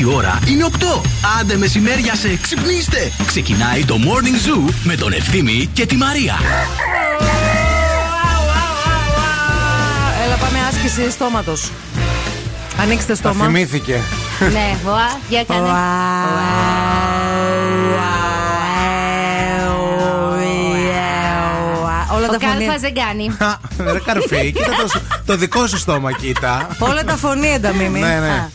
Η ώρα είναι 8. Άντε μεσημέρια σε ξυπνήστε. Ξεκινάει το Morning Zoo με τον Ευθύμη και τη Μαρία. Έλα πάμε άσκηση στόματος. Ανοίξτε Τα στόμα. θυμήθηκε. Ναι, βουά, για κάνε. Όλα Ο τα Κάλφας φωνή. δεν κάνει. Ρε καρφί, κοίτα το, το δικό σου στόμα, κοίτα. Όλα τα φωνήεντα, Μίμη. ναι, ναι.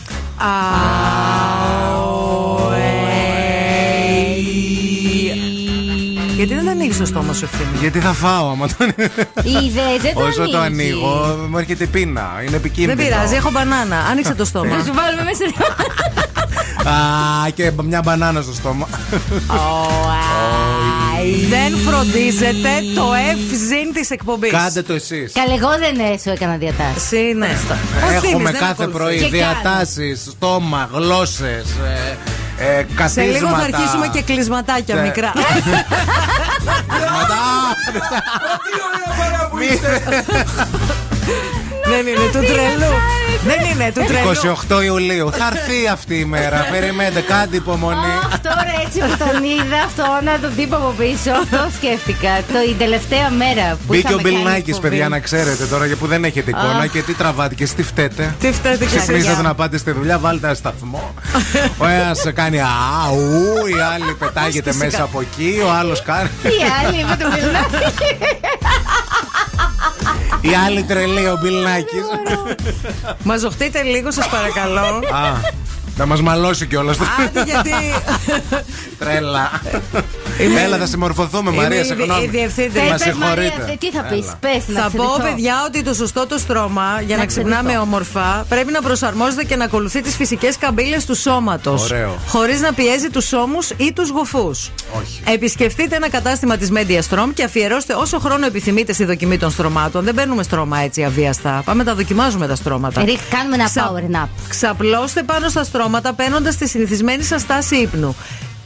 Γιατί δεν ανοίγεις το στόμα σου ευθύνη. Γιατί θα φάω άμα το Είδες, δεν το Όσο το ανοίγεις. ανοίγω, μου έρχεται πείνα. Είναι επικίνδυνο. Δεν πειράζει, έχω μπανάνα. Άνοιξε το Θα στόμα. σου βάλουμε μέσα. Α, και μια μπανάνα στο στόμα. Δεν φροντίζετε το ευζήν της εκπομπής. Κάντε το εσείς. Καλέ, εγώ δεν ε, σου έκανα διατάσεις. Εσύ, ναι. Ο Θήμης Έχουμε δεν κάθε ακολουθείς. πρωί Και διατάσεις, στόμα, γλώσσες, ε, ε, Σε καθίσματα. λίγο θα αρχίσουμε και κλεισματάκια Ναι. μικρά. Κλεισματά. Δεν είναι του τρελού. Δεν είναι του τρελού. 28 Ιουλίου. Θα έρθει αυτή η μέρα. Περιμένετε, κάντε υπομονή. Αχ, τώρα έτσι που τον είδα, αυτό να τον τύπο από πίσω, αυτό σκέφτηκα. Το, η τελευταία μέρα που Μπήκε ο είχαμε κάνει Μπιλνάκη, εκπομπή. παιδιά, να ξέρετε τώρα για που δεν έχετε εικόνα και τι τραβάτε και τι φταίτε. Τι φταίτε κι εσείς. Ξυπνήσατε να πάτε στη δουλειά, βάλτε ένα σταθμό. Ο ένας κάνει αου, η άλλη πετάγεται μέσα από εκεί, ο άλλος κάνει. Τι άλλη με τον Μπιλνάκη. Η άλλη τρελή, ο Μπιλνάκη. Μα ζωχτείτε λίγο, σας παρακαλώ. Α, να μας μαλώσει κιόλας. Άντε γιατί. Τρέλα. Είμαι- Έλα, θα συμμορφωθούμε, Είμαι Μαρία, η- σε η γνώμη. διευθύντρια. Μα Πες, πες, Μαρία, συγχωρείτε. Τι θα πεις, Έλα. πες να Θα πω, ξενηθώ. παιδιά, ότι το σωστό το στρώμα για να, Να ξυπνάμε ξενηθώ. όμορφα πρέπει να προσαρμόζεται και να ακολουθεί τις φυσικές καμπύλες του σώματος. Ωραίο. Χωρίς να πιέζει τους ώμους ή τους γοφούς. Όχι. Επισκεφτείτε ένα κατάστημα της Media Strom και αφιερώστε όσο χρόνο επιθυμείτε στη δοκιμή των στρωμάτων. Δεν παίρνουμε στρώμα έτσι αβίαστα. Πάμε να τα δοκιμάζουμε τα στρώματα. Ρίχ, κάνουμε ένα Ξα- power nap. Ξαπλώστε πάνω στα στρώματα παίρνοντας τη συνηθισμένη σας στάση ύπνου.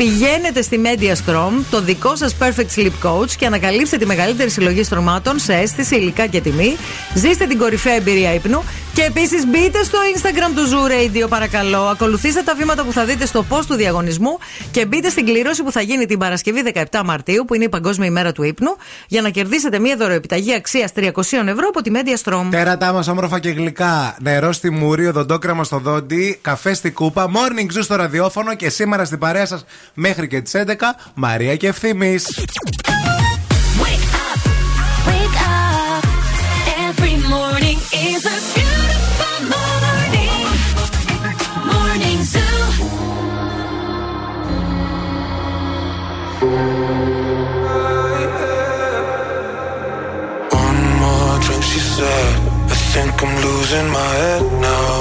Πηγαίνετε στη Media Strom, το δικό σας Perfect Sleep Coach και ανακαλύψτε τη μεγαλύτερη συλλογή στρωμάτων σε αίσθηση, υλικά και τιμή. Ζήστε την κορυφαία εμπειρία ύπνου και επίσης μπείτε στο Instagram του Zoo Radio, παρακαλώ. Ακολουθήστε τα βήματα που θα δείτε στο post του διαγωνισμού και μπείτε στην κλήρωση που θα γίνει την Παρασκευή 17 Μαρτίου, που είναι η Παγκόσμια ημέρα του ύπνου, για να κερδίσετε μία δωροεπιταγή αξίας 300 ευρώ από τη Media Strom. Τέρατά μας όμορφα και γλυκά. Νερό στη μούρη, οδοντόκραμα στο δόντι, καφέ στη κούπα, morning zoo στο ραδιόφωνο και σήμερα στην παρέα σας μέχρι και τι 11 Μαρία και ευθύνη. Wake up, wake up. Every morning is a beautiful morning. Morning Zoo. One more drink, she said. I think I'm losing my head now.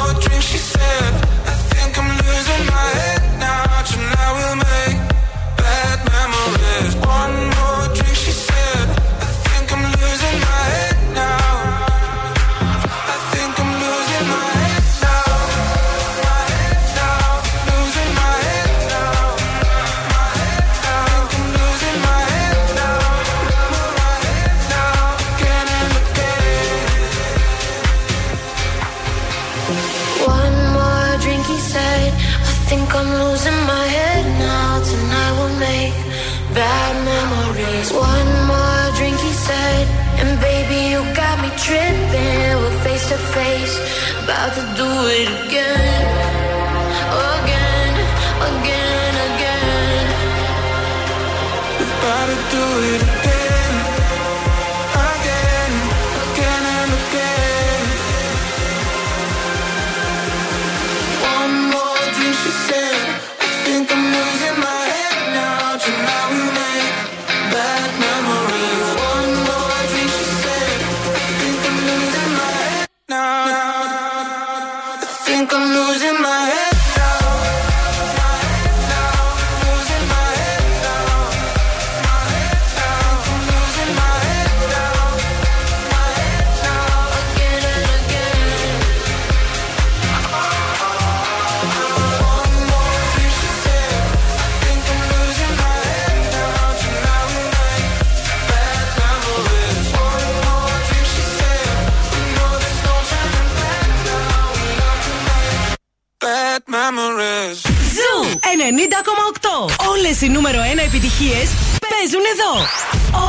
Όλες οι νούμερο 1 επιτυχίες παίζουν εδώ.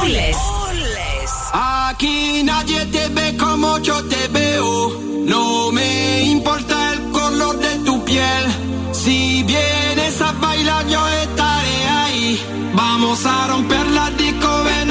Όλες. Aquí nadie te ve como yo te veo. No me importa el color de tu piel. Si vienes a bailar, yo estaré ahí. Vamos a romper la disco, ven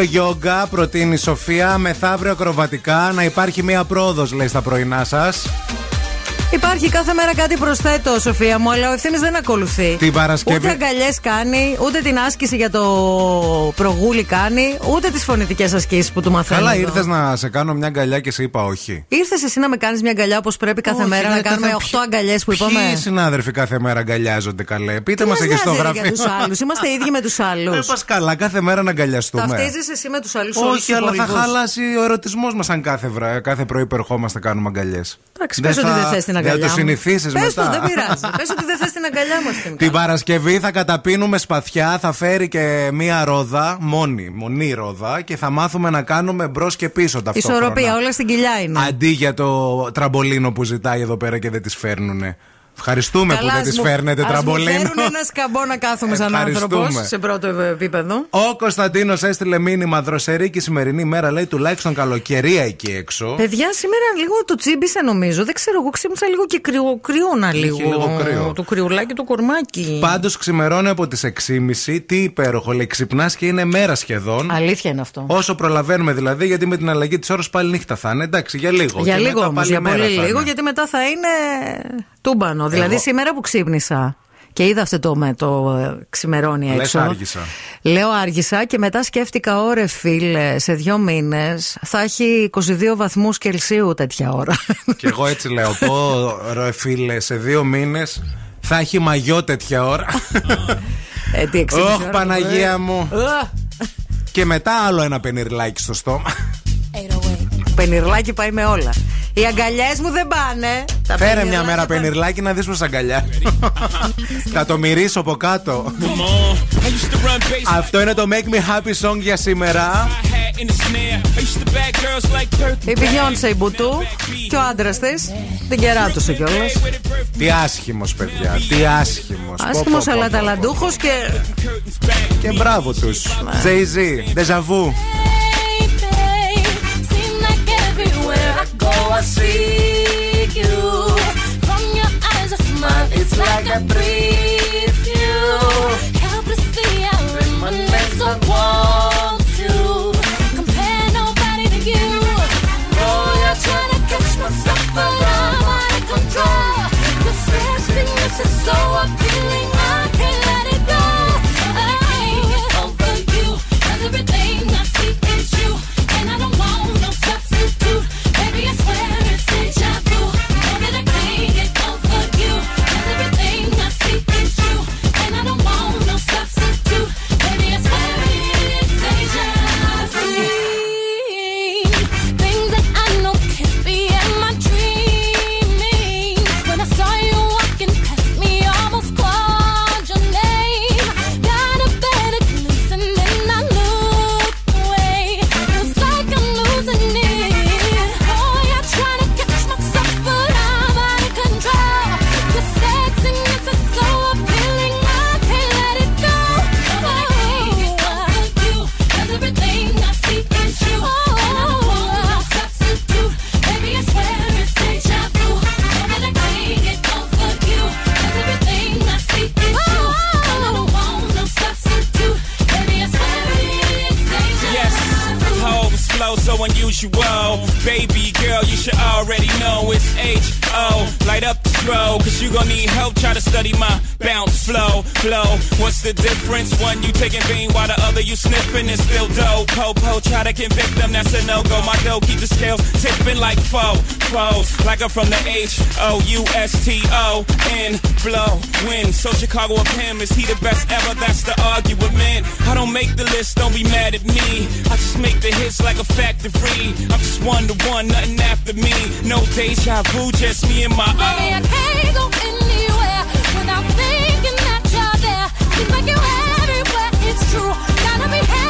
Αύριο γιόγκα προτείνει η Σοφία. Μεθαύριο ακροβατικά. Να υπάρχει μία πρόοδος, λέει στα πρωινά σας. Υπάρχει κάθε μέρα κάτι προσθέτω, Σοφία μου, αλλά ο ευθύνης δεν ακολουθεί. Την Παρασκευή- Ούτε αγκαλιές κάνει, ούτε την άσκηση για το προγούλι κάνει, ούτε τις φωνητικές ασκήσεις που του μαθαίνει. Καλά, εδώ. ήρθες να σε κάνω μια αγκαλιά και σε είπα όχι. Ήρθες εσύ να με κάνεις μια αγκαλιά όπως πρέπει κάθε Όχι, μέρα ρε, να κάνουμε κάθε- 8 αγκαλιές που είπαμε; Ποιοι συνάδελφοι κάθε μέρα αγκαλιάζονται καλέ; Πείτε Τι μας μας εκεί στο νοιάζει, ρε, γραφείο. Για τους άλλους; Είμαστε ίδιοι με τους άλλους. Δεν πας καλά, κάθε μέρα να αγκαλιαστούμε. Ταυτίζεις εσύ με τους άλλους Όχι, αλλά θα χαλάσει ο ερωτισμός μας αν κάθε, βρά, κάθε πρωί που ερχόμαστε κάνουμε αγκαλιές. Εντάξει, πες ότι δεν θες την αγκαλιά. Δεν το μου. συνηθίσει Πες μετά. το, δεν πειράζει. Πες ότι δεν θες την αγκαλιά μα. Την Παρασκευή θα καταπίνουμε σπαθιά, θα φέρει και μία ρόδα, μόνη, μονή ρόδα και θα μάθουμε να κάνουμε μπρος και πίσω ταυτόχρονα. Ισορροπία, όλα στην κοιλιά είναι. Αντί για το τραμπολίνο που ζητάει εδώ πέρα και δεν τη φέρνουνε. Ευχαριστούμε Καλά, που δεν ας τη μου- φέρνετε ας τραμπολίνο. Μου φέρουν ένα σκαμπό να κάθομαι σαν Ευχαριστούμε. άνθρωπος σε πρώτο επίπεδο. Ο Κωνσταντίνος έστειλε μήνυμα δροσερή και η σημερινή μέρα λέει τουλάχιστον καλοκαιρία εκεί έξω. Παιδιά, σήμερα λίγο το τσίμπησε νομίζω. Δεν ξέρω, εγώ ξύπνησα λίγο και κρυο, κρυώνα λίγο. λίγο κρύο. Το κρυουλάκι το κορμάκι. Πάντως ξημερώνει από τις 6.30. Τι υπέροχο, λέει ξυπνάς και είναι μέρα σχεδόν. Αλήθεια είναι αυτό. Όσο προλαβαίνουμε δηλαδή, γιατί με την αλλαγή της ώρας πάλι νύχτα θα είναι. Εντάξει, για λίγο. για Και λίγο μετά όμως, πάλι για μέρα πολύ θα λίγο, είναι. γιατί μετά θα είναι τούμπανο. Δηλαδή σήμερα που ξύπνησα και είδα αυτό το, με το ε, ξημερώνει Λες έξω. άργησα. Λέω άργησα και μετά σκέφτηκα, ωρε φίλε, σε δύο μήνες θα έχει 22 βαθμούς Κελσίου τέτοια ώρα. Και εγώ έτσι λέω. Πω, ρε φίλε, σε δύο μήνες θα έχει μαγιό τέτοια ώρα. ε, τι εξήγησε Ωχ, ώρα, Παναγία ε. μου. Α, Και μετά άλλο ένα πενιρλάκι στο στόμα. Πενιρλάκι πάει με όλα. Οι αγκαλιές μου δεν πάνε. Τα Φέρε μια πενιρλάκια μέρα πάνε. πενιρλάκι να δεις πως αγκαλιά. Θα το μυρίσω από κάτω. Αυτό είναι το Make Me Happy Song για σήμερα. Η Beyoncé η Μπουτού και ο άντρας της την κεράτωσε κιόλας. Τι άσχημος παιδιά, τι άσχημος. Άσχημος Πω, πω, αλλά πω, πω. ταλαντούχος και. Και μπράβο τους. Jay-Z, Deja Vu. I see you. From your eyes, a smile is like, like I breathe you. Helplessly, I reminisce the want to Compare nobody to you. Oh, I try to catch myself, but I'm out of control. Your sexiness is so appealing. Baby girl, you should already know it's H O. Light up the throw, cause you gon' need help. Try to study my bounce flow, flow. What's the difference? One you taking vein while the other you sniffing is still dope. Po try to convict them, that's a no go. My dough keep the scales tipping like foe, foes. Like I'm from the H O U S T O N. Blow, win. So Chicago up him, is he the best ever? That's the argument. I don't make the list, don't be mad at me. I just make the hits like a factory. I'm just one to one, nothing after me. No deja vu, just me and my Baby, I can't go anywhere thinking that you're there. Seems like you're everywhere. It's true. Gotta be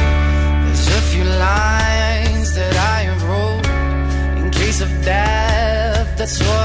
Of death. That's what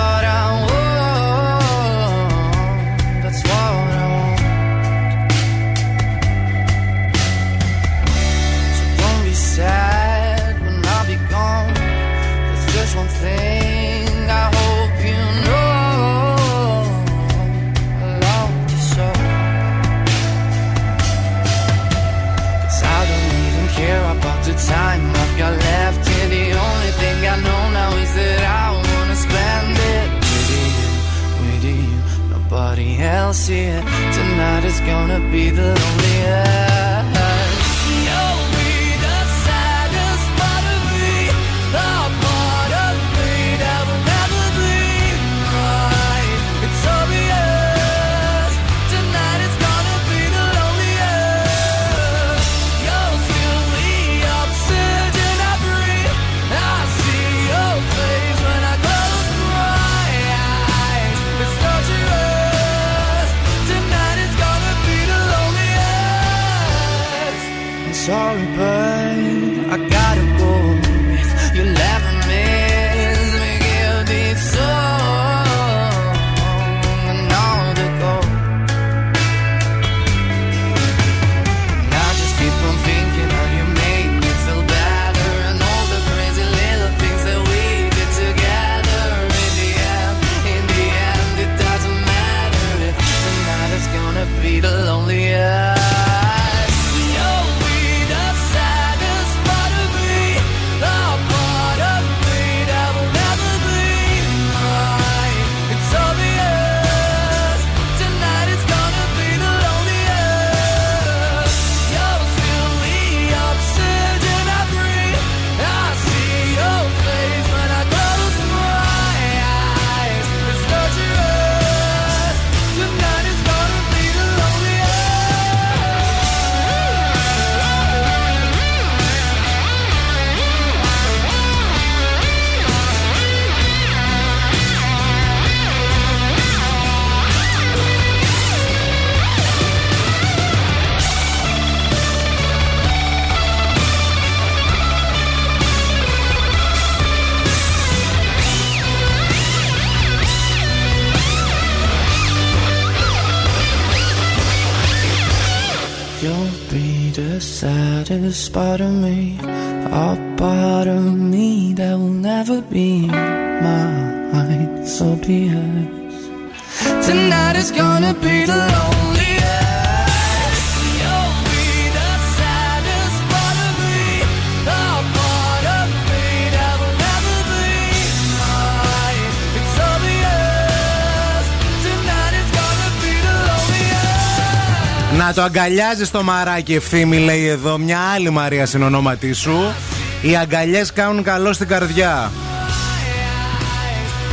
αγκαλιάζει το μαράκι ευθύμη, λέει εδώ. Μια άλλη Μαρία συνονόματί σου. Οι αγκαλιές κάνουν καλό στην καρδιά.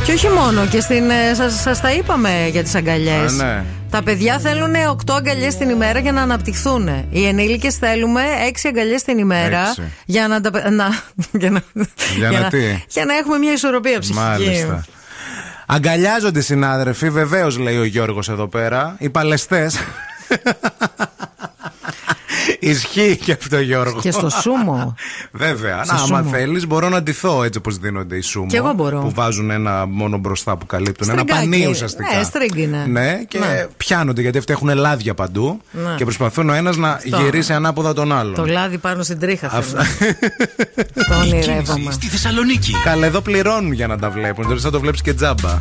Και όχι μόνο, και στην. ε, Σας, σας τα είπαμε για τις αγκαλιές Α, ναι. Τα παιδιά θέλουν 8 αγκαλιές την ημέρα για να αναπτυχθούν. Οι ενήλικες θέλουμε 6 αγκαλιές την ημέρα Έξι. για να, τα- να, για να, Για να τι; για να έχουμε μια ισορροπία ψυχική. Μάλιστα. Αγκαλιάζονται οι συνάδελφοι, βεβαίως λέει ο Γιώργος εδώ πέρα. Οι παλαιστές. Ισχύει και αυτό, Γιώργο. Και στο σούμο. Βέβαια. Στο Να, άμα σούμο. θέλεις, μπορώ να ντυθώ έτσι όπως δίνονται οι σούμο. Κι εγώ μπορώ. Που βάζουν ένα μόνο μπροστά που καλύπτουν. Ένα Στριγκάκι. πανί ουσιαστικά. Ναι, στριγκ είναι. Ναι, και Ναι. πιάνονται γιατί αυτοί έχουν λάδια παντού. Ναι. Και προσπαθούν ο ένας να Αυτό. γυρίσει ανάποδα τον άλλον. Το λάδι πάνω στην τρίχα Αυτά. θέλω. Το ονειρεύομαι. Στη Θεσσαλονίκη. Καλά, εδώ πληρώνουν για να τα βλέπουν. Τώρα θα το βλέπεις και τζάμπα.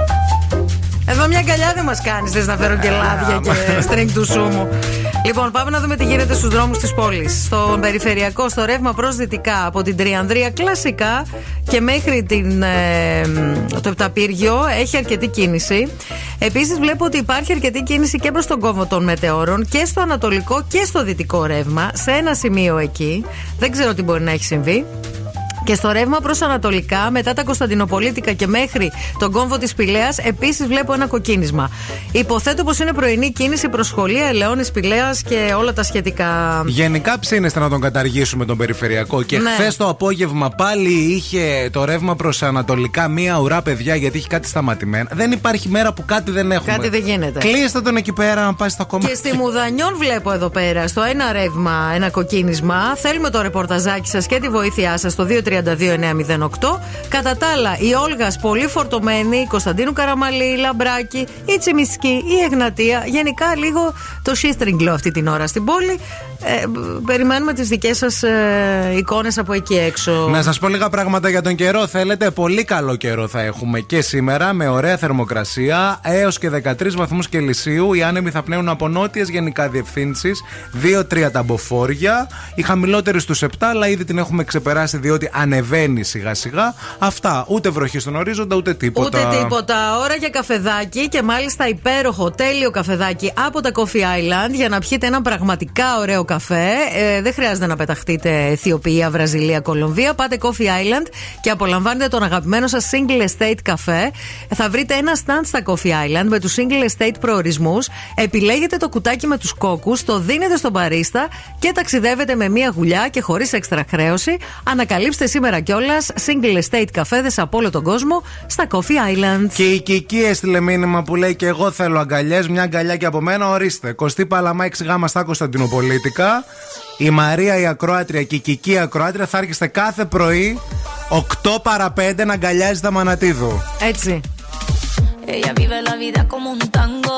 Εδώ μια αγκαλιά δεν μας κάνεις. Θες να φέρω και λάδια και στριγκ του σούμου. Λοιπόν, πάμε να δούμε τι γίνεται στους δρόμους της πόλης. Στο περιφερειακό, στο ρεύμα προς δυτικά από την Τριανδρία, κλασικά και μέχρι την, ε, το Επταπύργιο έχει αρκετή κίνηση. Επίσης, βλέπω ότι υπάρχει αρκετή κίνηση και προς τον κόμβο των μετεώρων και στο ανατολικό και στο δυτικό ρεύμα. Σε ένα σημείο εκεί. Δεν ξέρω τι μπορεί να έχει συμβεί. Και στο ρεύμα προς Ανατολικά, μετά τα Κωνσταντινοπολίτικα και μέχρι τον κόμβο της Πηλαία, επίσης βλέπω ένα κοκκίνισμα. Υποθέτω πως είναι πρωινή κίνηση προς σχολεία, Ελαιώνη, Πηλαία και όλα τα σχετικά. Γενικά ψήνεστε να τον καταργήσουμε τον περιφερειακό. Και Ναι. χθες το απόγευμα πάλι είχε το ρεύμα προς Ανατολικά μία ουρά, παιδιά, γιατί έχει κάτι σταματημένο. Δεν υπάρχει μέρα που κάτι δεν έχουμε. Κάτι δεν γίνεται. Κλείστε τον εκεί πέρα να πάει στα κόμματα. Και στη Μουδανιών βλέπω εδώ πέρα, στο ένα ρεύμα, ένα κοκκίνισμα. Θέλουμε το ρεπορταζάκι σας και τη βοήθειά σας στο 232-908. Κατά τα άλλα, η Όλγας πολύ φορτωμένη, η Κωνσταντίνου Καραμαλή, η Λαμπράκη, η Τσιμισκή, η Εγνατία. Γενικά λίγο το σύστριγγλο αυτή την ώρα στην πόλη. Ε, περιμένουμε τις δικές σας ε, εικόνες από εκεί έξω. Να σας πω λίγα πράγματα για τον καιρό. Θέλετε, πολύ καλό καιρό θα έχουμε και σήμερα με ωραία θερμοκρασία έως και 13 βαθμούς Κελσίου. Οι άνεμοι θα πνέουν από νότιες γενικά διευθύνσεις, 2-3 τα μποφόρια. Οι χαμηλότεροι στους 7, αλλά ήδη την έχουμε ξεπεράσει διότι ανεβαίνει σιγά σιγά. Αυτά. Ούτε βροχή στον ορίζοντα, ούτε τίποτα. Ούτε τίποτα. Ώρα για καφεδάκι και μάλιστα υπέροχο, τέλειο καφεδάκι από τα Coffee Island για να πιείτε ένα πραγματικά ωραίο καφέ. Ε, δεν χρειάζεται να πεταχτείτε Αιθιοπία, Βραζιλία, Κολομβία. Πάτε Coffee Island και απολαμβάνετε τον αγαπημένο σας single estate καφέ. Θα βρείτε ένα stand στα Coffee Island με τους single estate προορισμούς. Επιλέγετε το κουτάκι με τους κόκκους, το δίνετε στον παρίστα και ταξιδεύετε με μία γουλιά και χωρίς έξτρα χρέωση. Ανακαλύψτε σήμερα κιόλας single estate καφέδες από όλο τον κόσμο στα Coffee Island. Και η Κική έστειλε μήνυμα που λέει και εγώ θέλω αγκαλιές. Μια αγκαλιά και από μένα, ορίστε. Κωστή Παλαμά 6 γάμα στα Κωνσταντινοπολίτικα. Η Μαρία η Ακροάτρια και η Κική η Ακροάτρια θα έρχεστε κάθε πρωί 8 παρα 5 να αγκαλιάζει τα μανατίδου. Έτσι. Ella vive la vida como un tango,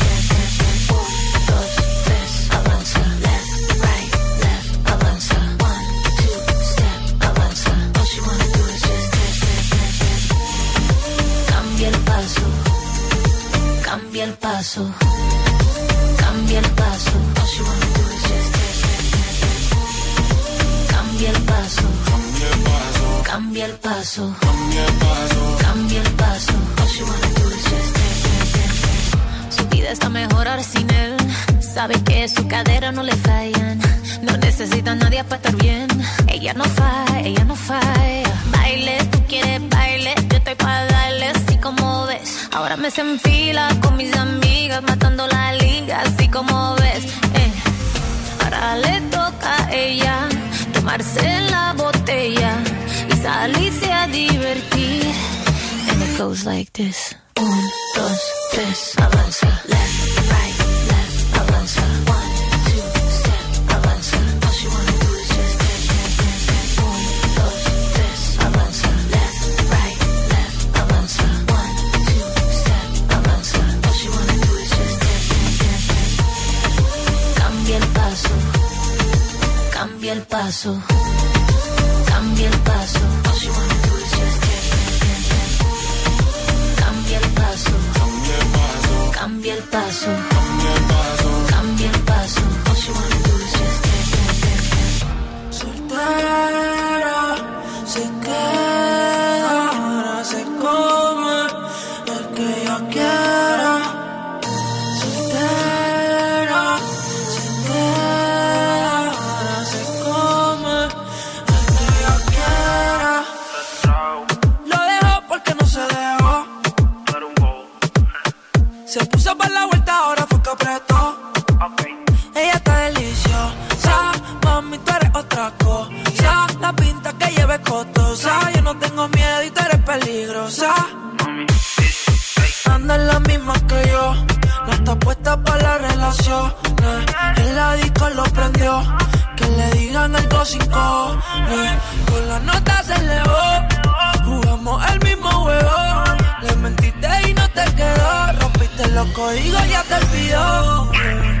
paso, cambia el paso. Cambia el paso, cambia el paso, cambia el paso. Su vida está mejor ahora sin él. Sabe que su cadera no le fallan. No necesita nadie para estar bien. Ella no falla, ella no falla. Baile, tú quieres baile. Yo estoy para darle como ves. Ahora me se enfila con mis amigas, matando la liga, así como ves. Eh. Ahora le toca a ella tomarse la botella y salirse a divertir. goes like this. Un, dos, tres, avanza. Left, Cambia el paso, cambia el paso. Cambia el paso, cambia el paso, cambia el paso. Soltera, se queda. Está puesta para la relación. En la lo prendió, que le digan algo sin cojones. Con la nota se elevó, jugamos el mismo juego. Le mentiste y no te quedó, rompiste los códigos, ya te olvidó.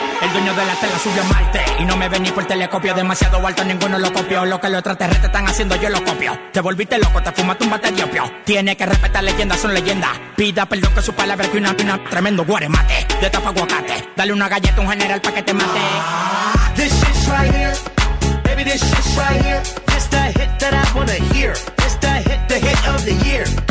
el dueño de la tela subió a Marte Y no me ven ni por telescopio Demasiado alto, ninguno lo copió Lo que los extraterrestres están haciendo, yo lo copio Te volviste loco, te fumaste un bate de opio Tiene que respetar leyendas, son leyendas Pida perdón que su palabra que una pina Tremendo guaremate, de tapa aguacate Dale una galleta a un general pa' que te mate This shit's right here. Baby, this shit's right here. It's the hit that I wanna hear. It's the hit, the hit of the year.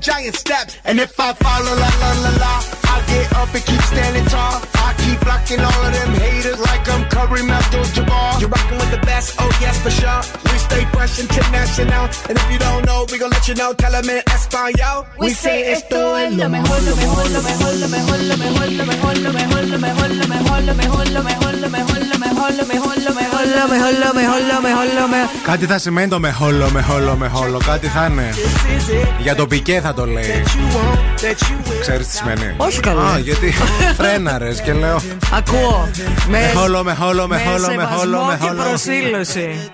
Giant steps. And if I fall, la la la la, I get up and keep standing tall. I keep blocking all of them haters like I'm Kareem Abdul-Jabbar. You're rocking with the best, oh yes for sure. We stay fresh international, and if you don't know, we gon' let you know. Tell 'em in Espanol. We say esto es lo mejor, lo mejor, lo mejor, lo mejor, lo mejor, lo mejor, lo mejor, lo mejor, lo mejor, lo mejor, lo mejor, lo mejor, lo mejor, lo mejor, lo mejor, Lo mejor, lo mejor, lo mejor, lo mejor. Κάτι θα σημαίνει το μεχόλο, μεχόλο, μεχόλο. Κάτι θα είναι. Για το πικέ θα το λέει. Ξέρει τι σημαίνει. Όχι καλά. Α, γιατί φρέναρε και λέω. Ακούω. Με, Μεχόλο, μεχόλο, μεχόλο, με μεχόλο, σεβασμό και μεχόλο. Προσήλωση.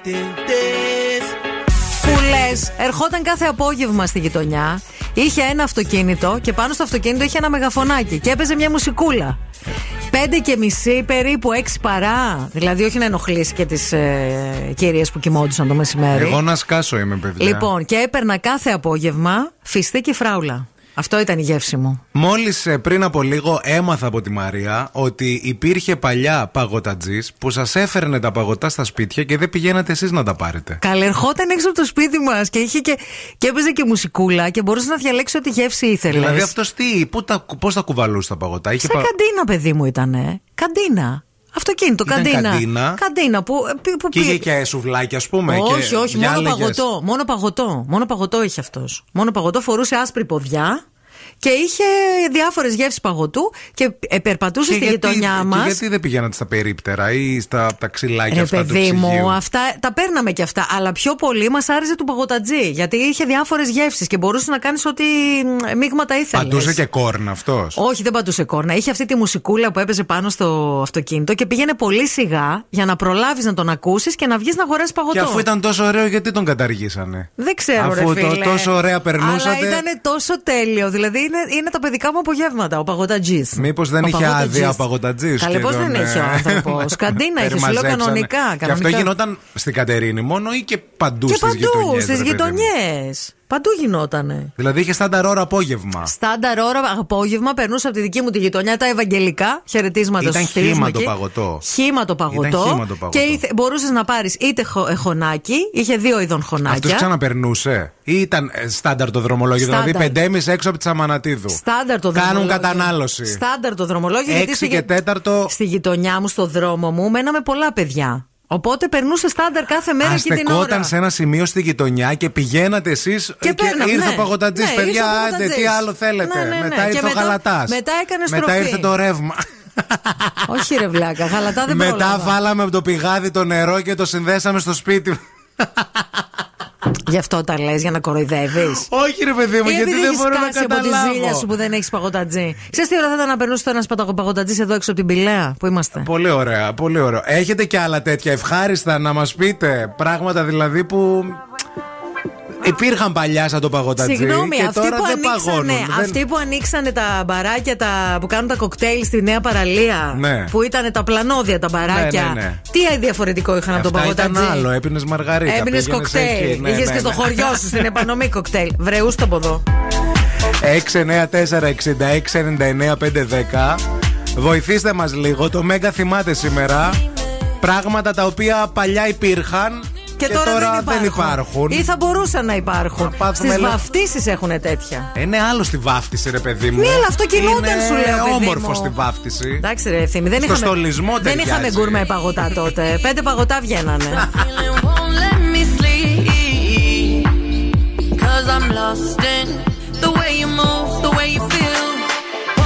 Που λες, ερχόταν κάθε απόγευμα στη γειτονιά, είχε ένα αυτοκίνητο και πάνω στο αυτοκίνητο είχε ένα μεγαφωνάκι και έπαιζε μια μουσικούλα. Πέντε και μισή, περίπου έξι παρά. Δηλαδή, όχι να ενοχλήσει και τις ε, κυρίες που κοιμόντουσαν το μεσημέρι. Εγώ να σκάσω είμαι, παιδιά. Λοιπόν, και έπαιρνα κάθε απόγευμα φιστή και φράουλα. Αυτό ήταν η γεύση μου. Μόλις πριν από λίγο έμαθα από τη Μαρία ότι υπήρχε παλιά παγωτατζή που σας έφερνε τα παγωτά στα σπίτια και δεν πηγαίνατε εσείς να τα πάρετε. Καλερχόταν έξω από το σπίτι μας και, είχε και, και έπαιζε και μουσικούλα και μπορούσε να διαλέξει ό,τι γεύση ήθελες. Δηλαδή αυτός τι, πού τα, πώς τα κουβαλούσε τα παγωτά, είχε Σαν πα- καντίνα, παιδί μου ήταν. Καντίνα. Αυτοκίνητο, Ήταν καντίνα. καντίνα. Καντίνα που, που, που Και είχε πήγε- και σουβλάκια, ας πούμε. όχι, και όχι, μόνο διάλεγες. παγωτό. Μόνο παγωτό. Μόνο παγωτό είχε αυτός. Μόνο παγωτό φορούσε άσπρη ποδιά και είχε διάφορες γεύσεις παγωτού και ε, περπατούσε Και στη γιατί- γειτονιά και μας. γιατί δεν πηγαίνατε στα περίπτερα ή στα τα ξυλάκια Ρε αυτά του παιδί μου, ψυγείου. αυτά τα παίρναμε και αυτά. Αλλά πιο πολύ μας άρεσε του παγωτατζή. Γιατί είχε διάφορες γεύσεις και μπορούσε να κάνεις ό,τι μ, μείγματα ήθελες. Παντούσε και κόρνα αυτός; Όχι, δεν πατούσε κόρνα. Είχε αυτή τη μουσικούλα που έπαιζε πάνω στο αυτοκίνητο και πήγαινε πολύ σιγά για να προλάβεις να τον ακούσεις και να βγεις να αγοράσει παγωτό. Και αφού ήταν τόσο ωραίο, γιατί τον καταργήσανε; Δεν ξέρω, Αφού ρε το- φίλε. τόσο ωραία περνούσατε. Αλλά ήταν τόσο τέλειο. Δηλαδή είναι, είναι τα παιδικά μου απογεύματα, ο παγωτατζής. Μήπως δεν Ο είχε παγωτατζής. άδεια ο παγωτατζής. Καλέ, πώς δεν είχε ο άνθρωπος; Καντίνα είχε, σου λέω κανονικά, Και αυτό κανονικά. γινόταν στην Κατερίνη μόνο ή και παντού Και στις παντού, γειτονιές, στις ρε παιδί μου; γειτονιές. Παντού γινότανε. Δηλαδή είχε στάνταρ ώρα απόγευμα. Στάνταρ ώρα απόγευμα περνούσα από τη δική μου τη γειτονιά τα Ευαγγελικά. Χαιρετίσματα Ήταν στους φίλους μου χύμα το εκεί. παγωτό. Χύμα το παγωτό. Ήταν χύμα το παγωτό. Και ήθε, μπορούσες να πάρεις είτε χω, ε, χωνάκι, είχε δύο είδων Αυτό χωνάκια. ξαναπερνούσε ή ήταν ε, στάνταρ το δρομολόγιο. Στάνταρ. Δηλαδή πεντέμιση έξω από τη Σαμανατίδου. Στάνταρ το Κάνουν δρομολόγιο. κατανάλωση. Στάνταρ το δρομολόγιο. γιατί Έξι στη και γε- τέταρτο. Στη γειτονιά μου, στο δρόμο μου, μέναμε πολλά παιδιά. Οπότε περνούσε στάνταρ κάθε μέρα και την ώρα. Αστεκόταν σε ένα σημείο στη γειτονιά και πηγαίνατε εσείς και, παίρναμε, ήρθε ναι. ο παγωτατζής. Ναι, ήρθε ο Παιδιά, άντε, παγωτατζής. τι άλλο θέλετε; Ναι, ναι, ναι. Μετά Και ήρθε ο μετά- γαλατάς. μετά έκανε Μετά στροφή. ήρθε το ρεύμα. Όχι, ρε βλάκα, γαλατά δεν Μετά πρόλαβα. βάλαμε από το πηγάδι το νερό και το συνδέσαμε στο σπίτι. Γι' αυτό τα λες, για να κοροϊδεύεις. Όχι, ρε παιδί μου, Ή γιατί επειδή δεν έχεις μπορώ να κάτσει από τη καταλάβω. ζήλια σου που δεν έχεις παγωτατζή. Ξέρεις τι ώρα θα ήταν να περνούσε τώρα ένα παγωτατζής εδώ έξω από την Πηλαία που είμαστε; Πολύ ωραία, πολύ ωραία. Έχετε και άλλα τέτοια ευχάριστα να μας πείτε; Πράγματα δηλαδή που. Υπήρχαν παλιά σαν το παγωτατζή. Συγγνώμη, και αυτοί τώρα που, δεν ανοίξανε, παγώνουν. Δεν- αυτοί που ανοίξανε τα μπαράκια τα, που κάνουν τα κοκτέιλ στη νέα παραλία. Ναι. Που ήταν τα πλανόδια τα μπαράκια. Ναι, ναι, ναι. Τι διαφορετικό είχαν από τον Αυτά ήταν παγωτατζή; άλλο, έπινες μαργαρίτα. Έμπαινε πήγαινες κοκτέιλ. εκεί. Ναι, Είχες ναι, και στο ναι. χωριό σου στην επανομή κοκτέιλ. Βρεούστε από εδώ. 694-6699-510. Βοηθήστε μας λίγο. Το Μέγκα θυμάται σήμερα. Πράγματα τα οποία παλιά υπήρχαν Και, τώρα, δεν, υπάρχουν. υπάρχουν. Ή θα μπορούσαν να υπάρχουν. πάθουμε Στις λε- βαφτίσεις έχουν τέτοια. Ε, Είναι άλλο στη βάφτιση, ρε παιδί μου. Ναι, αλλά αυτό κινούνταν, Είναι σου λέω, παιδί όμορφο μου. στη βάφτιση. Εντάξει, ρε ευθύμη. Δεν Στο είχαμε, στολισμό δεν ταιριάζει. είχαμε γκουρμέ παγωτά τότε. Πέντε παγωτά βγαίνανε. won't let me sleep. Cause I'm lost in the way you move, the way you feel.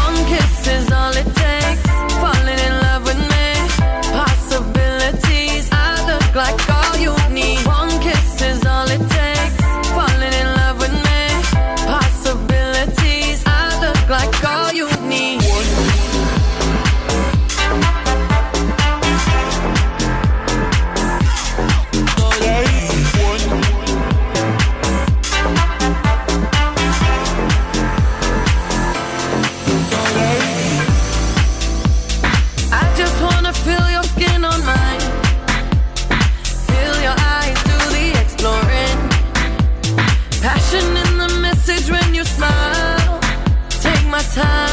One kiss is all it takes. Falling in love with me. Possibilities. I look like time.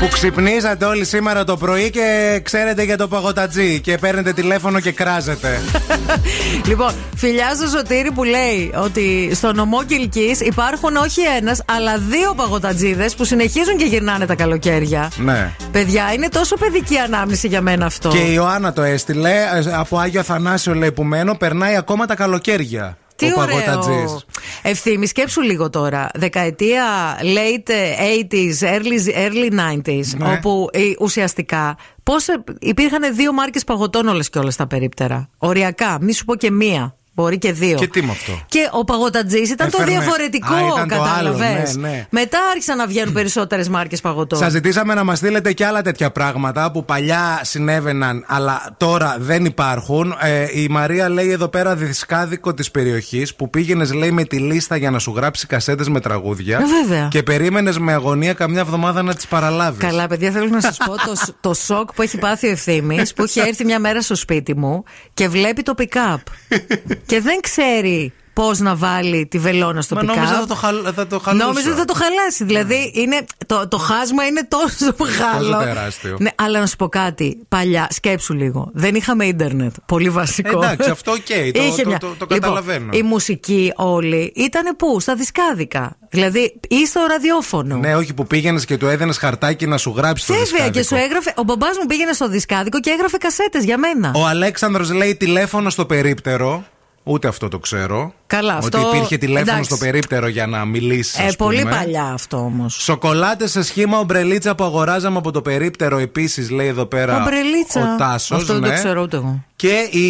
Που ξυπνήσατε όλοι σήμερα το πρωί και ξέρετε για το παγωτατζή και παίρνετε τηλέφωνο και κράζετε. Λοιπόν, φιλιά στο Σωτήρη που λέει ότι στο νομό Κιλκή υπάρχουν όχι ένας, αλλά δύο παγωτατζίδες που συνεχίζουν και γυρνάνε τα καλοκαίρια. ναι. Παιδιά, είναι τόσο παιδική ανάμνηση για μένα αυτό. Και η Ιωάννα το έστειλε ε, από Άγιο Αθανάσιο λέει που μένω, περνάει ακόμα τα καλοκαίρια. Τι ο ωραίο. παγωτατζής. Ευθύμη, σκέψου λίγο τώρα. Δεκαετία late 80s, early, early 90s, Ναι. όπου ε, ουσιαστικά πώς ε, υπήρχαν δύο μάρκες παγωτών όλες και όλες τα περίπτερα. Οριακά, μη σου πω και μία. Μπορεί και δύο. Και τι με αυτό; Και ο παγωτατζής ήταν το Έφερνε- διαφορετικό, Α, ήταν το άλλο, κατάλαβε. ναι, ναι. Μετά άρχισαν να βγαίνουν περισσότερες μάρκες παγωτών. Σας ζητήσαμε να μας στείλετε και άλλα τέτοια πράγματα που παλιά συνέβαιναν, αλλά τώρα δεν υπάρχουν. Ε, η Μαρία λέει εδώ πέρα δισκάδικο της περιοχής που πήγαινες, λέει, με τη λίστα για να σου γράψει κασέτες με τραγούδια. Ε, βέβαια. Και περίμενες με αγωνία καμιά εβδομάδα να τις παραλάβεις. Καλά, παιδιά, θέλω να σας πω το, το σοκ που έχει πάθει ο Ευθύμης που έχει έρθει μια μέρα στο σπίτι μου και βλέπει το pick-up. και δεν ξέρει πώς να βάλει τη βελόνα στο Μα pick-up. νόμιζα θα το, χαλ, θα το χαλούσε. Νόμιζα ότι θα το χαλάσει. Δηλαδή, είναι, το, το χάσμα είναι τόσο μεγάλο. τεράστιο. Ναι, αλλά να σου πω κάτι. Παλιά, σκέψου λίγο. Δεν είχαμε ίντερνετ. Πολύ βασικό. Εντάξει, αυτό οκ, το- Είχε το- μια- το- το Λοιπόν, καταλαβαίνω. η μουσική όλη ήταν πού, στα δισκάδικα. Δηλαδή, ή στο ραδιόφωνο. Ναι, όχι που πήγαινες και του έδαινε χαρτάκι να σου γράψει το Βέβαια δισκάδικο. και σου έγραφε. Ο μπαμπάς μου πήγαινε στο δισκάδικο και έγραφε κασέτες για μένα. Ο Αλέξανδρος λέει τηλέφωνο στο περίπτερο. Ούτε αυτό το ξέρω. Καλά, Ότι αυτό- υπήρχε τηλέφωνο εντάξει. στο περίπτερο για να μιλήσεις. Ε, πολύ παλιά αυτό όμως. Σοκολάτες σε σχήμα ομπρελίτσα που αγοράζαμε από το περίπτερο επίσης, λέει εδώ πέρα Ομπρελίτσα. ο Τάσος. Αυτό δεν το ξέρω ούτε εγώ. Και η,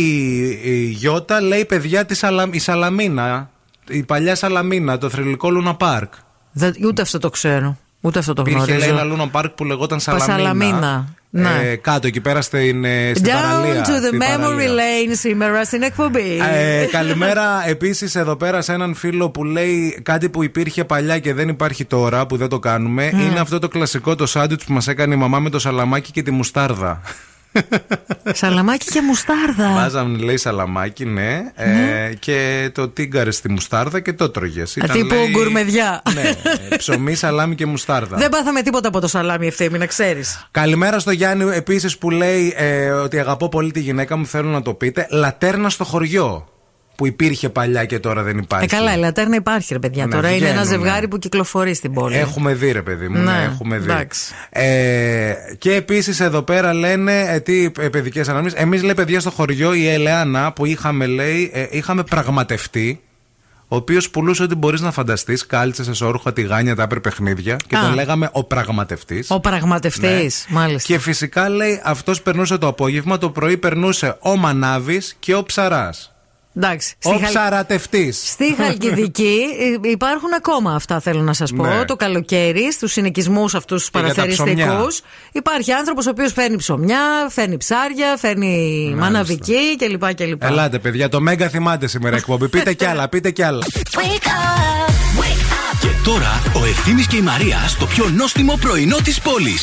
η Γιώτα λέει παιδιά τη Σαλα, η Σαλαμίνα. Η παλιά Σαλαμίνα, το θρηλυκό Λούνα Πάρκ. Δεν- ούτε αυτό το ξέρω. Ούτε αυτό το Υπήρχε λέει γνωρίζω. ένα Λούνα Πάρκ που λεγόταν Σαλαμίνα. Σαλαμίνα, ναι. Ε, κάτω εκεί πέρα στην, ε, στην Down παραλία. to the στην memory παραλία. lane σήμερα στην εκπομπή. Ε, καλημέρα επίσης εδώ πέρα σε έναν φίλο που λέει κάτι που υπήρχε παλιά και δεν υπάρχει τώρα που δεν το κάνουμε. Mm. Είναι αυτό το κλασικό το σάντουιτς που μας έκανε η μαμά με το σαλαμάκι και τη μουστάρδα. Σαλαμάκι και μουστάρδα. Βάζαμε λέει σαλαμάκι, ναι, ε, και το τίγκαρε στη μουστάρδα και το τρώγες. Α, Τύπου γκουρμεδιά. Ναι, ε, ψωμί, σαλάμι και μουστάρδα. Δεν πάθαμε τίποτα από το σαλάμι ευθύμη, να ξέρεις. Καλημέρα στο Γιάννη επίσης που λέει ε, ότι αγαπώ πολύ τη γυναίκα μου, θέλω να το πείτε. Λατέρνα στο χωριό. Που υπήρχε παλιά και τώρα δεν υπάρχει. Ε, καλά, η λατέρνα υπάρχει, ρε παιδιά. Ναι, Τώρα είναι ένα βγαίνουνε. ζευγάρι που κυκλοφορεί στην πόλη. Έχουμε δει, ρε παιδί μου. Ναι, Ναι, έχουμε δει. εντάξει. Ε, και επίσης εδώ πέρα λένε ε, τι ε, παιδικές αναμνήσεις. Εμείς λέει παιδιά στο χωριό, η Ελεάνα που είχαμε, λέει, ε, είχαμε πραγματευτεί. Ο οποίος πουλούσε ό,τι μπορείς να φανταστείς. Κάλτσες, εσόρουχα, τηγάνια, τα άπερ παιχνίδια. Και Α. τον λέγαμε ο πραγματευτής. Ο πραγματευτής, Ναι. μάλιστα. Και φυσικά λέει αυτός περνούσε το απόγευμα, το πρωί περνούσε ο Μανάβης και ο Ψαράς. Εντάξει. Ο στη Χαλ- ψαρατευτή. Στη Χαλκιδική ε, υπάρχουν ακόμα αυτά, θέλω να σας πω. Ναι. Το καλοκαίρι, στους συνοικισμούς αυτούς του Και για τα παραθεριστικούς. ψωμιά. Υπάρχει άνθρωπος ο οποίος φέρνει ψωμιά, φέρνει ψάρια, φέρνει Μάλιστα. μαναβική κλπ. κλπ. Ελάτε, παιδιά, το Μέγκα θυμάται σήμερα εκπομπή. πείτε κι άλλα, πείτε κι άλλα. Και τώρα ο Ευθύμης και η Μαρία στο πιο νόστιμο πρωινό της πόλης.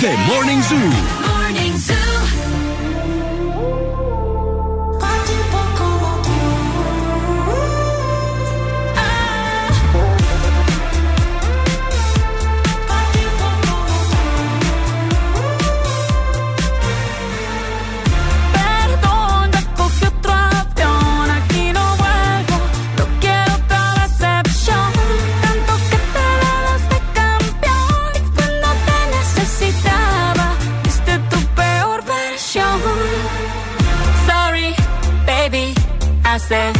The Morning Zoo. Morning Zoo. said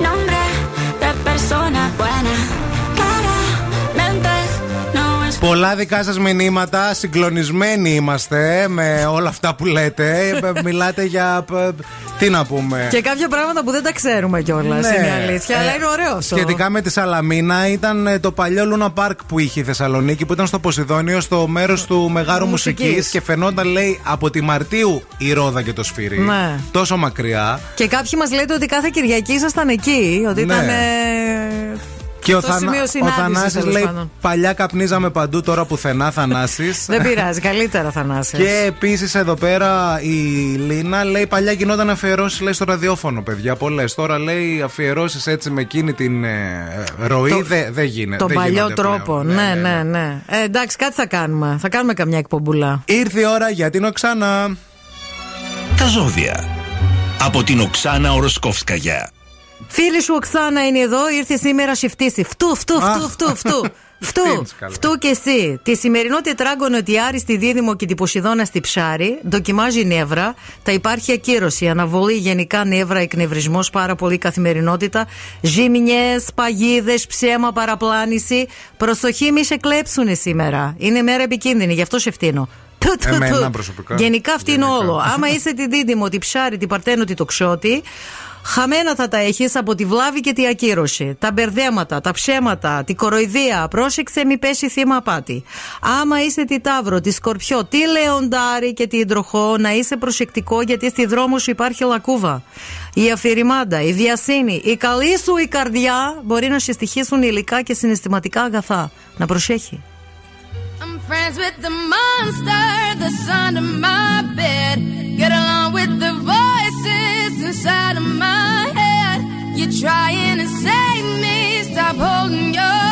nombre de persona buena. Claramente no es Πολλά δικά σας μηνύματα, συγκλονισμένοι είμαστε με όλα αυτά που λέτε. Ε, Μιλάτε για. ε, Τι να πούμε. Και κάποια πράγματα που δεν τα ξέρουμε κιόλας. Ναι. Είναι η αλήθεια. αλλά Ε, είναι ωραίο. Σχετικά με τη Σαλαμίνα, ήταν ε, το παλιό Λούνα Πάρκ που είχε η Θεσσαλονίκη, που ήταν στο Ποσειδόνιο, στο μέρος του Μεγάρου Μουσικής. Μουσικής και φαινόταν, λέει, από τη Μαρτίου η Ρόδα και το Σφυρί. Ναι. Τόσο μακριά. Και κάποιοι μας λέτε ότι κάθε Κυριακή ήσασταν εκεί. Ότι Ναι. ήταν. ε, Και ο, το Θανα... σημείο ο συνάντησης, Θανάσης τέλος λέει: πάντων. Παλιά καπνίζαμε παντού, τώρα πουθενά Θανάσης Δεν πειράζει, καλύτερα Θανάσης. Και επίσης εδώ πέρα η Λίνα λέει: Παλιά γινόταν αφιερώσεις λέει, στο ραδιόφωνο, παιδιά. Πολλές. Τώρα λέει αφιερώσεις έτσι με εκείνη την ε, ροή Το- δεν δεν γίνεται. Τον δεν παλιό γίνονται τρόπο. πλέον. Ναι, ναι, ναι. Ε, εντάξει, κάτι θα κάνουμε. Θα κάνουμε καμιά εκπομπούλα. Ήρθε η ώρα για την Οξάνα. Τα ζώδια. Από την Οξάνα Οροσκόφσκαγια. Φίλη σου Οξάνα είναι εδώ, ήρθε σήμερα συφτήσει. Φτού, φτού, φτού, φτού, φτού. Φτού, Φτύνεις καλά. φτού και εσύ. Τη σημερινό τετράγκονο ότι η Άριστη Δίδυμο και την Ποσειδώνα στη Ψάρη δοκιμάζει νεύρα. Τα υπάρχει ακύρωση, αναβολή γενικά νεύρα, εκνευρισμός, πάρα πολύ καθημερινότητα. Ζήμινιε, παγίδες, ψέμα, παραπλάνηση. Προσοχή, μη σε κλέψουν σήμερα. Είναι μέρα επικίνδυνη, γι' αυτό σε φτύνω. Του, του, Εμένα του. προσωπικά. Γενικά αυτή είναι όλο. Άμα είσαι τη δίδυμο, τη ψάρι, την παρτένο, τη τοξότη, χαμένα θα τα έχεις από τη βλάβη και τη ακύρωση. Τα μπερδέματα, τα ψέματα, τη κοροϊδία. Πρόσεξε, μη πέσει θύμα απάτη. Άμα είσαι τη ταύρο, τη σκορπιό, τη λεοντάρι και τη τροχό, να είσαι προσεκτικό γιατί στη δρόμο σου υπάρχει λακκούβα. Η αφηρημάντα, η διασύνη, η καλή σου η καρδιά μπορεί να σε στοιχήσουν υλικά και συναισθηματικά αγαθά. Να προσέχει. I'm friends with the monster that's under my bed. Get along with the voices inside of my head. You're trying to save me, stop holding your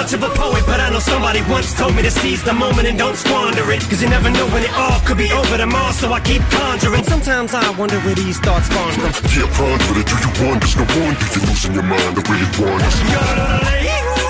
much of a poet, but I know somebody once told me to seize the moment and don't squander it. Cause you never know when it all could be over tomorrow, so I keep conjuring. Sometimes I wonder where these thoughts spawn from. Yeah, ponder it. Do you wonder? No wonder you're losing your mind the way you it wanders.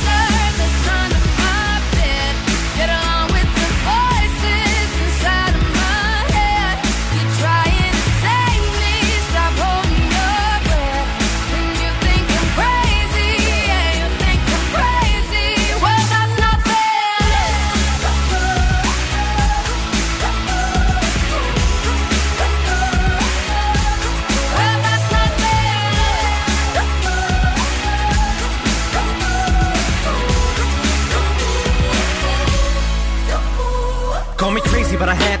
but I had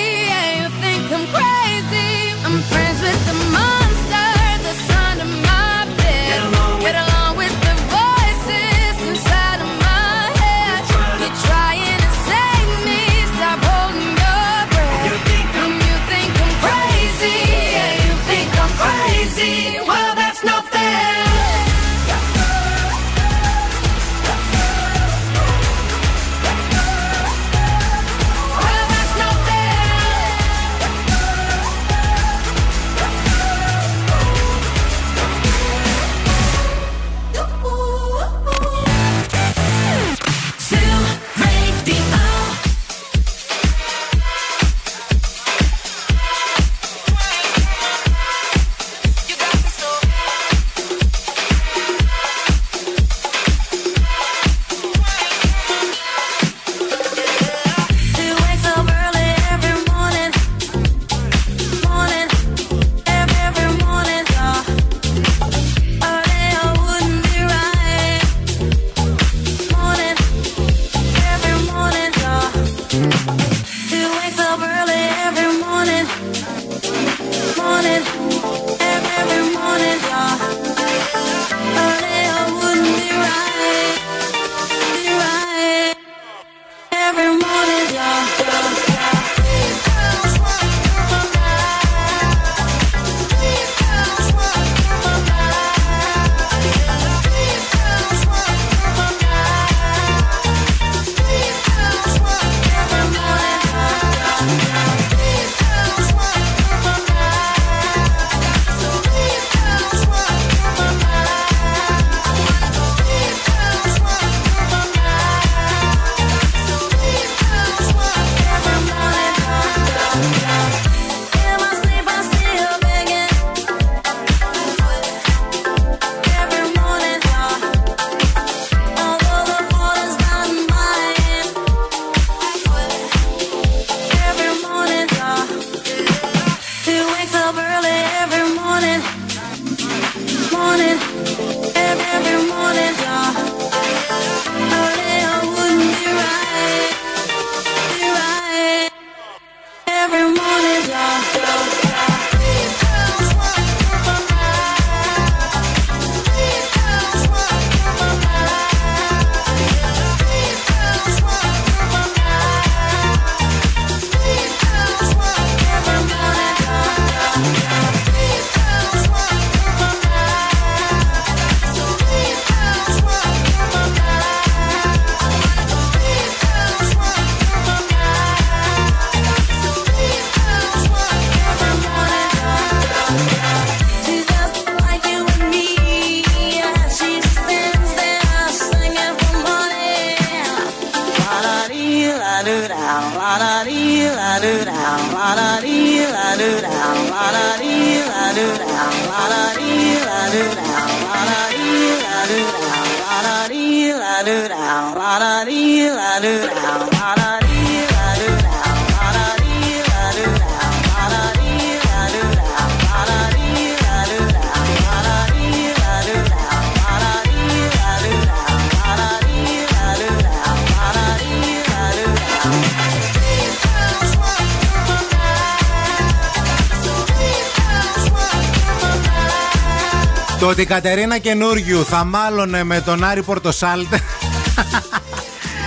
Κατερίνα καινούριου θα μάλωνε με τον Άρη Πορτοσάλτε.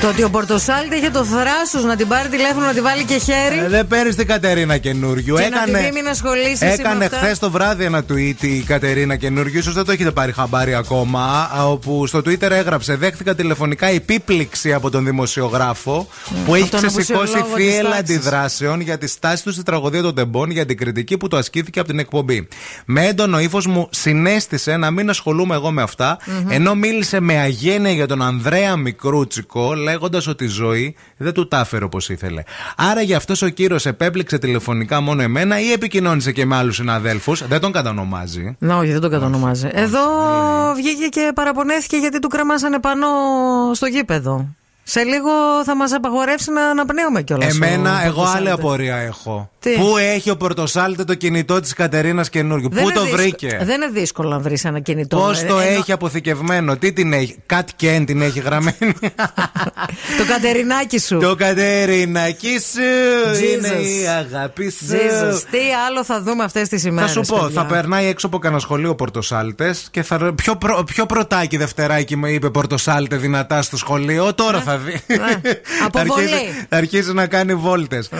Το ότι ο Πορτοσάλτη είχε το θράσος να την πάρει τηλέφωνο να τη βάλει και χέρι. Ε, δεν παίρνεις την Κατερίνα καινούριου. Και να τη δει, μην ασχολείσαι εσύ έκανε με αυτά. χθες το βράδυ ένα tweet η Κατερίνα καινούριου. σω δεν το έχετε πάρει χαμπάρι ακόμα. α, Όπου στο Twitter έγραψε: Δέχτηκα τηλεφωνικά επίπληξη από τον δημοσιογράφο που έχει τον ξεσηκώσει απουσιολόγο της θύελα τάξης. αντιδράσεων για τη στάση του στη τραγωδία των τεμπών για την κριτική που του ασκήθηκε από την εκπομπή. Με έντονο ύφος μου συνέστησε να μην ασχολούμαι εγώ με αυτά, Μμμ. ενώ μίλησε με αγένεια για τον Ανδρέα Μικρούτσικο, λέγοντας ότι η ζωή δεν του τα έφερε όπως ήθελε. Άρα γι' αυτός ο κύριος επέπληξε τηλεφωνικά μόνο εμένα ή επικοινώνησε και με άλλους συναδέλφους. Δεν τον κατανομάζει. Να, όχι, δεν τον κατονομάζει. Εδώ βγήκε και παραπονέθηκε γιατί του κρεμάσανε πάνω στο γήπεδο. Σε λίγο θα μας απαγορεύσει να αναπνέουμε κιόλας. Εμένα, εγώ άλλη απορία έχω. Τι; Πού έχει ο Πορτοσάλτε το κινητό της Κατερίνας καινούργιου, Πού το βρήκε; Δεν είναι δύσκολο να βρεις ένα κινητό. Πώς Ε, το ενώ- έχει αποθηκευμένο, τι την έχει; Κατ Κέν την έχει γραμμένη; Το κατερινάκι σου. το κατερινάκι σου Jesus. είναι η αγάπη σου. Jesus, τι άλλο θα δούμε αυτές τις ημέρες. Θα σου πω, θα περνάει έξω από κανένα σχολείο Πορτοσάλτες και θα. Ποιο, προ, ποιο πρωτάκι Δευτεράκι με είπε Πορτοσάλτε δυνατά στο σχολείο, τώρα θα δει. θα, Αποβολή. αρχίσει, θα αρχίσει να κάνει βόλτες.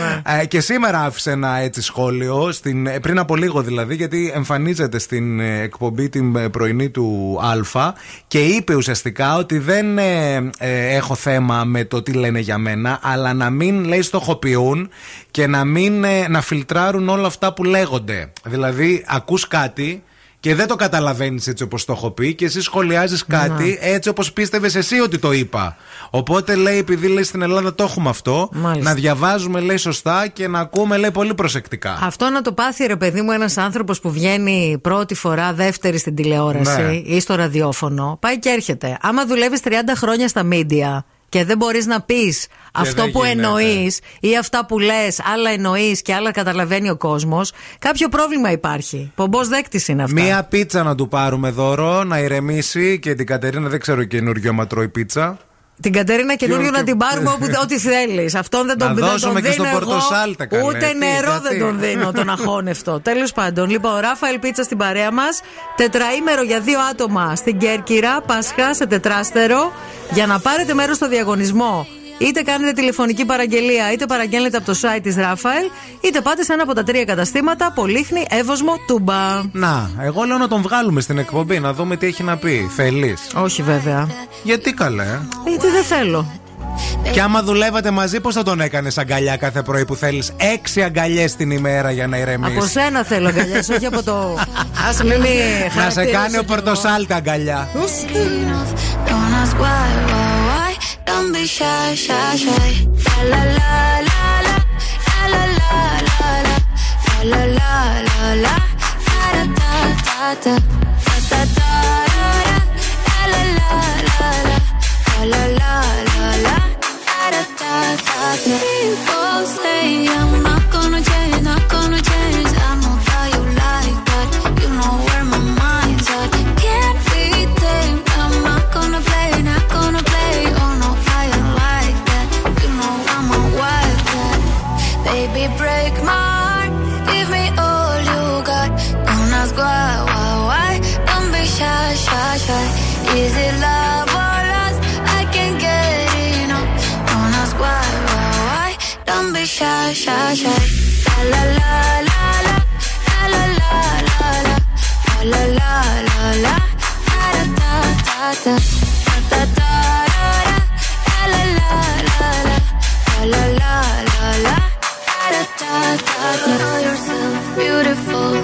Ε, και σήμερα άφησε ένα έτσι σχόλιο, στην, ε, πριν από λίγο δηλαδή, γιατί εμφανίζεται στην ε, εκπομπή την ε, πρωινή του Α και είπε ουσιαστικά ότι δεν ε, ε, έχω θέμα με το τι λένε για μένα, αλλά να μην λέει στοχοποιούν και να μην ε, να φιλτράρουν όλα αυτά που λέγονται. Δηλαδή, ακούς κάτι. Και δεν το καταλαβαίνεις έτσι όπως το έχω πει, και εσύ σχολιάζεις κάτι έτσι όπως πίστευες εσύ ότι το είπα. Οπότε λέει, επειδή λέει στην Ελλάδα το έχουμε αυτό, Μάλιστα. να διαβάζουμε λέει σωστά και να ακούμε λέει πολύ προσεκτικά. Αυτό να το πάθει ρε παιδί μου ένας άνθρωπος που βγαίνει πρώτη φορά, δεύτερη στην τηλεόραση Ναι. ή στο ραδιόφωνο, πάει και έρχεται. Άμα δουλεύεις 30 χρόνια στα μίντια και δεν μπορείς να πεις αυτό δεν που γίνεται. εννοείς ή αυτά που λες, άλλα εννοείς και άλλα καταλαβαίνει ο κόσμος, κάποιο πρόβλημα υπάρχει. Πομπός δέκτης είναι αυτά. Μία πίτσα να του πάρουμε δώρο, να ηρεμήσει και την Κατερίνα δεν ξέρω καινούριο μα τρώει πίτσα. Την Κατερίνα καινούριο Και- να την πάρουμε όπου, ό,τι θέλεις. Αυτόν δεν τον, Να δεν τον δώσουμε και δίνω στον εγώ, Πορτοσάλτε, καλέ. Ούτε Τι, νερό γιατί; δεν τον δίνω, τον αχώνευτο. Τέλος πάντων, λοιπόν, Ράφαελ Πίτσα στην παρέα μας. Τετραήμερο για δύο άτομα στην Κέρκυρα, Πασχά σε τετράστερο. Για να πάρετε μέρος στο διαγωνισμό, είτε κάνετε τηλεφωνική παραγγελία, είτε παραγγέλνετε από το site της Ράφαελ, είτε πάτε σε ένα από τα τρία καταστήματα Πολύχνη, Εύωσμο, Τούμπα. Να, εγώ λέω να τον βγάλουμε στην εκπομπή, να δούμε τι έχει να πει. Θέλεις; Όχι βέβαια. Γιατί καλέ; Γιατί δεν θέλω. Και άμα δουλεύατε μαζί, πώς θα τον έκανες αγκαλιά κάθε πρωί που θέλεις έξι αγκαλιές την ημέρα για να ηρεμήσεις; Από σένα θέλω αγκαλιά, όχι από το. Α μην με Να σε κάνει ο χαρακτηρίσω κι εγώ. Πορτοσάλτε αγκαλιά. Don't be shy, shy, shy. La la la la, la la la la, la la la la la, da da da da da, da da da da, la la la la, la la la la, da da da da. People say I'm not gonna change, not gonna change. Beautiful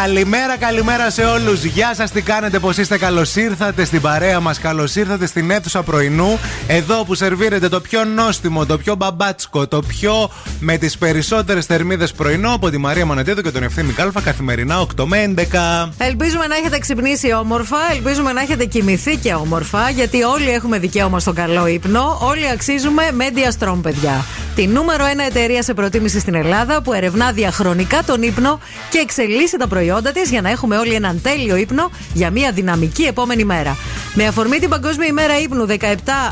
Καλημέρα, καλημέρα σε όλους. Γεια σας, τι κάνετε, πώ είστε. Καλώς ήρθατε στην παρέα μας. Καλώς ήρθατε στην αίθουσα πρωινού. Εδώ που σερβίρετε το πιο νόστιμο, το πιο μπαμπάτσκο, το πιο με τις περισσότερες θερμίδες πρωινό από τη Μαρία Μονετίδου και τον Ευθύμη Κάλφα καθημερινά 8 με 11. Ελπίζουμε να έχετε ξυπνήσει όμορφα, ελπίζουμε να έχετε κοιμηθεί και όμορφα, γιατί όλοι έχουμε δικαίωμα στον καλό ύπνο. Όλοι αξίζουμε Media Strom, παιδιά. Τη νούμερο 1 εταιρεία σε προτίμηση στην Ελλάδα που ερευνά διαχρονικά τον ύπνο και εξελίσσει τα προϊόντα της για να έχουμε όλοι έναν τέλειο ύπνο για μια δυναμική επόμενη μέρα. Με αφορμή την Παγκόσμια ημέρα ύπνου 17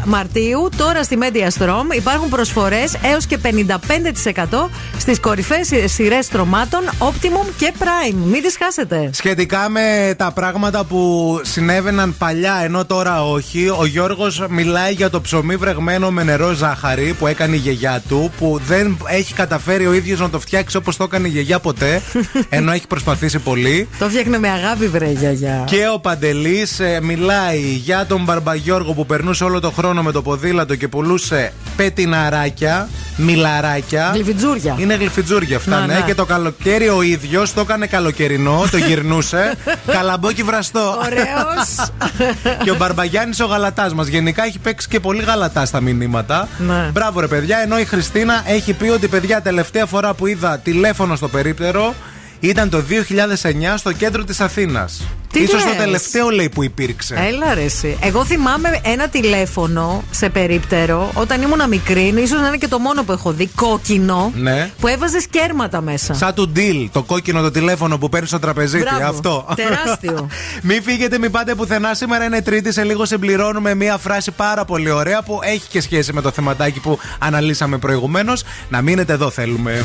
Μαρτίου, τώρα στη Media Strom υπάρχουν προσφορές έως και 55% στις κορυφαίες σειρές στρωμάτων Optimum και Prime. Μην τις χάσετε. Σχετικά με τα πράγματα που συνέβαιναν παλιά ενώ τώρα όχι, ο Γιώργος μιλάει για το ψωμί βρεγμένο με νερό ζάχαρη που έκανε η γιαγιά του, που δεν έχει καταφέρει ο ίδιος να το φτιάξει όπως το έκανε η γιαγιά ποτέ, ενώ έχει προσπαθήσει πολύ. Το φτιάχνε με αγάπη, βρε γιαγιά. Και ο Παντελής μιλάει για τον Μπαρμπαγιώργο που περνούσε όλο το χρόνο με το ποδήλατο και πουλούσε πετιναράκια, μιλαράκια. Γλυφιτζούρια. Είναι γλυφιτζούρια αυτά, Να, ναι. ναι. Και το καλοκαίρι ο ίδιος το έκανε καλοκαιρινό, το γυρνούσε. καλαμπόκι βραστό. Ωραίος. και ο Μπαρμπαγιάννης ο γαλατάς μας. Γενικά έχει παίξει και πολύ γαλατά στα μηνύματα. Ναι. Μπράβο, ρε παιδιά. Ενώ η Χριστίνα έχει πει ότι, παιδιά, τελευταία φορά που είδα τηλέφωνο στο περίπτερο ήταν το 2009 στο κέντρο της Αθήνας. Τι Ίσως το λες; τελευταίο λέει που υπήρξε. Έλα ρε εσύ. Εγώ θυμάμαι ένα τηλέφωνο σε περίπτερο όταν ήμουν μικρή, ίσως να είναι και το μόνο που έχω δει, κόκκινο, Ναι. που έβαζες κέρματα μέσα. Σαν του deal, το κόκκινο το τηλέφωνο που παίρνεις στο τραπεζίτη. Μπράβο. Αυτό. Τεράστιο. μην φύγετε, μην πάτε πουθενά. Σήμερα είναι Τρίτη. Σε λίγο συμπληρώνουμε μία φράση πάρα πολύ ωραία που έχει και σχέση με το θεματάκι που αναλύσαμε προηγουμένως. Να μείνετε εδώ, θέλουμε.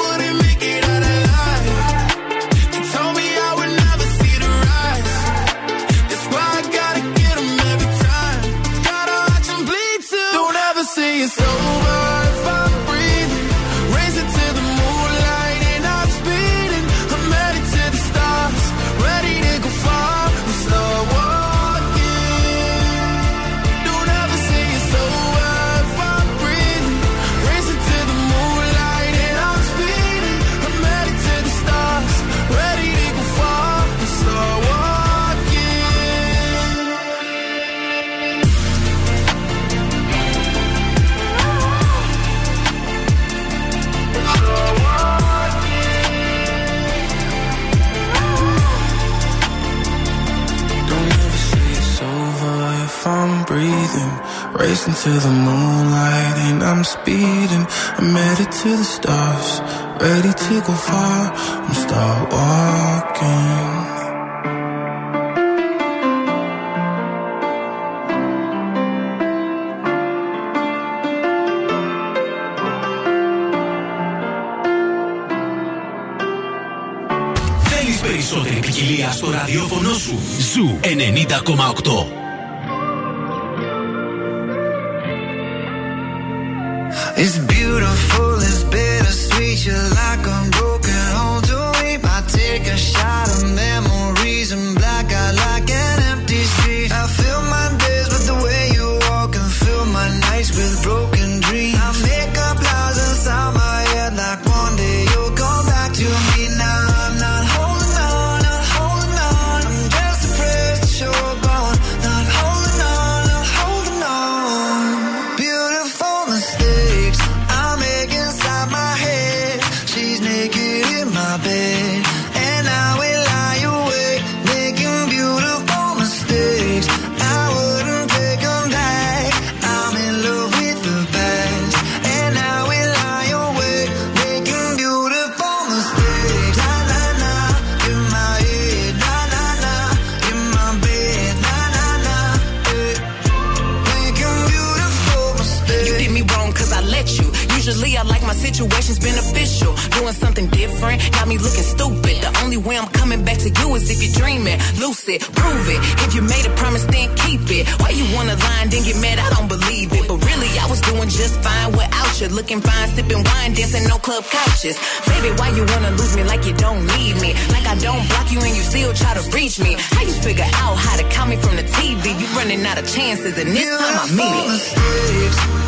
it's over Racing to the moonlight and I'm speeding. I'm headed to the stars, ready to go far. I'm start walking. Θέλεις περισσότερη ποικιλία στο ραδιόφωνο σου. Ζου 90,8. Looking fine, sipping wine, dancing no club couches. Baby, why you wanna lose me like you don't need me? Like I don't block you and you still try to reach me. How you figure out how to count me from the TV? You running out of chances, and this time I mean it.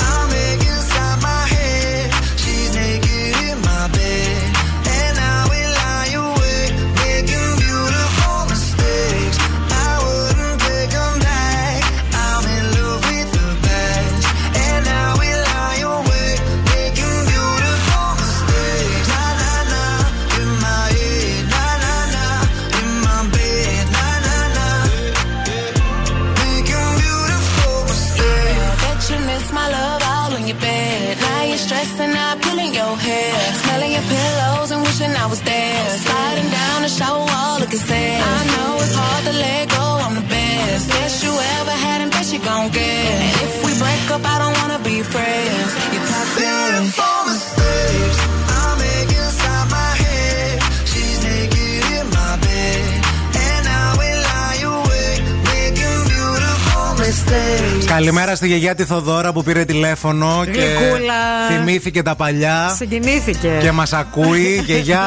Καλημέρα στη γιαγιά τη Θοδώρα που πήρε τηλέφωνο και Γλυκούλα. θυμήθηκε τα παλιά. Συγκινήθηκε. Και μας ακούει. Γιαγιά,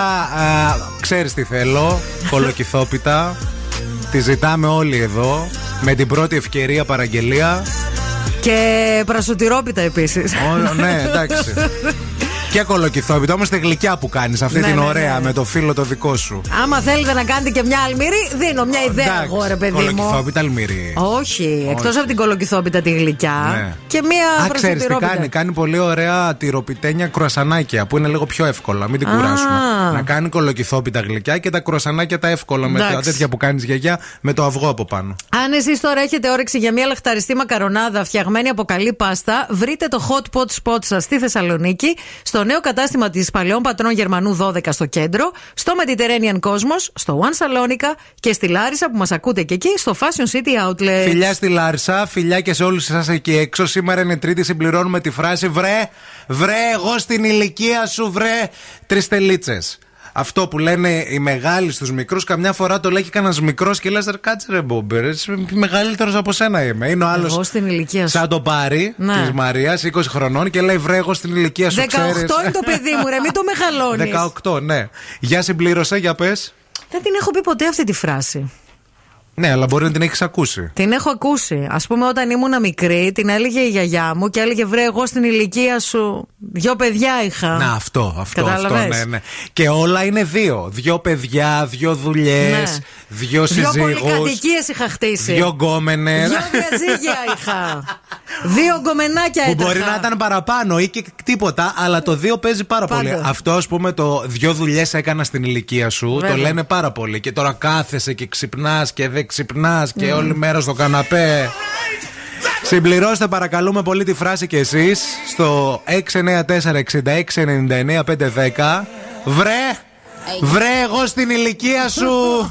ξέρεις τι θέλω. Κολοκυθόπιτα. Τη ζητάμε όλοι εδώ. Με την πρώτη ευκαιρία παραγγελία. Και πρασοτηρόπιτα επίσης. Ω, ναι, εντάξει. Και κολοκυθόπιτα, όμως τη γλυκιά που κάνεις, αυτή Ναι, την ναι, ωραία ναι. με το φίλο το δικό σου. Άμα θέλετε να κάνετε και μια αλμυρή, δίνω μια ιδέα εγώ, ρε παιδί μου. Κολοκυθόπιτα αλμυρή. Όχι, εκτός από την κολοκυθόπιτα τη γλυκιά Ναι. και μια Α, ξέρεις τι πρασοτηρόπιτα. κάνει. Κάνει πολύ ωραία τυροπιτένια κρουασανάκια που είναι λίγο πιο εύκολα. Μην την Α. κουράσουμε. Να κάνει κολοκυθόπιτα γλυκιά και τα κρουασανάκια τα εύκολα με τα Εντάξει. τέτοια που κάνεις γιαγιά με το αυγό από πάνω. Αν εσείς τώρα έχετε όρεξη για μια λαχταριστή μακαρονάδα φτιαγμένη από καλή πάστα, βρείτε το hot pot spot σας στη Θεσσαλονίκη, στο νέο κατάστημα της Παλαιών Πατρών Γερμανού 12 στο κέντρο, στο Mediterranean Cosmos, στο One Salonica και στη Λάρισα που μας ακούτε και εκεί, στο Fashion City Outlet. Φιλιά στη Λάρισα, φιλιά και σε όλους εσάς εκεί έξω. Σήμερα είναι Τρίτη, συμπληρώνουμε τη φράση Βρε, βρε, εγώ στην ηλικία σου, βρε, τρεις τελίτσες. Αυτό που λένε οι μεγάλοι στους μικρούς, καμιά φορά το λέει και κανένας μικρός και λες: Κάτσε ρε Μπόμπερ, είσαι μεγαλύτερος από σένα είμαι. Είναι ο άλλος. Εγώ στην ηλικία σου. Σαν το πάρει Ναι. της Μαρίας, 20 χρονών και λέει: Βρε, εγώ στην ηλικία σου 18 ξέρεις». είναι το παιδί μου, ρε, μην το μεγαλώνεις. 18, ναι. Για συμπλήρωσε, για πες. Δεν την έχω πει ποτέ αυτή τη φράση. Ναι, αλλά μπορεί να την έχεις ακούσει. Την έχω ακούσει. Α πούμε, όταν ήμουν μικρή, την έλεγε η γιαγιά μου και έλεγε Βρε, εγώ στην ηλικία σου δυο παιδιά είχα. Να, αυτό, αυτό, αυτό, Κατάλαβες; ναι, ναι. Και όλα είναι δύο. Δύο παιδιά, δύο δουλειές, Ναι. δύο Δυο συζύγους, πολυκατοικίες είχα χτίσει. δύο γκόμενες. Δυο διαζύγια είχα. Δύο γκομενάκια Που έτρεχα. μπορεί να ήταν παραπάνω ή και τίποτα, αλλά το δύο παίζει πάρα Πάντα. πολύ. Αυτό, ας πούμε, το δύο δουλειές έκανα στην ηλικία σου, Βέβαια. το λένε πάρα πολύ. Και τώρα κάθεσαι και ξυπνάς και δεν ξυπνάς και Mm. όλη μέρα στο καναπέ. Συμπληρώστε παρακαλούμε πολύ τη φράση κι εσείς στο 694-6699-510. Βρε! Βρε, εγώ στην ηλικία σου!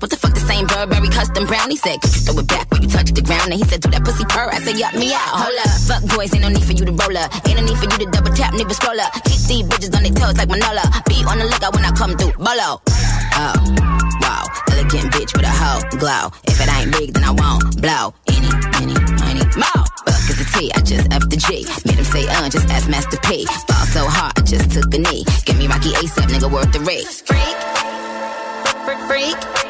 Like what the fuck the same Burberry custom brown? He said, could you throw it back when you touch the ground? And he said, do that pussy purr. I said, yup me out. Hold up. Fuck boys, ain't no need for you to roll up. Ain't no need for you to double tap, nigga scroll up. Keep these bitches on their toes like Manola. Be on the lookout when I come through. Bolo. Oh, wow. Elegant bitch with a hoe glow. If it ain't big, then I won't blow. Any, any, any, more. Fuck is the T, I just F the G. Made him say, uh, just ask Master P. Fall so hard, I just took a knee. Give me Rocky ASAP, nigga, worth the rate. Freak, freak, freak.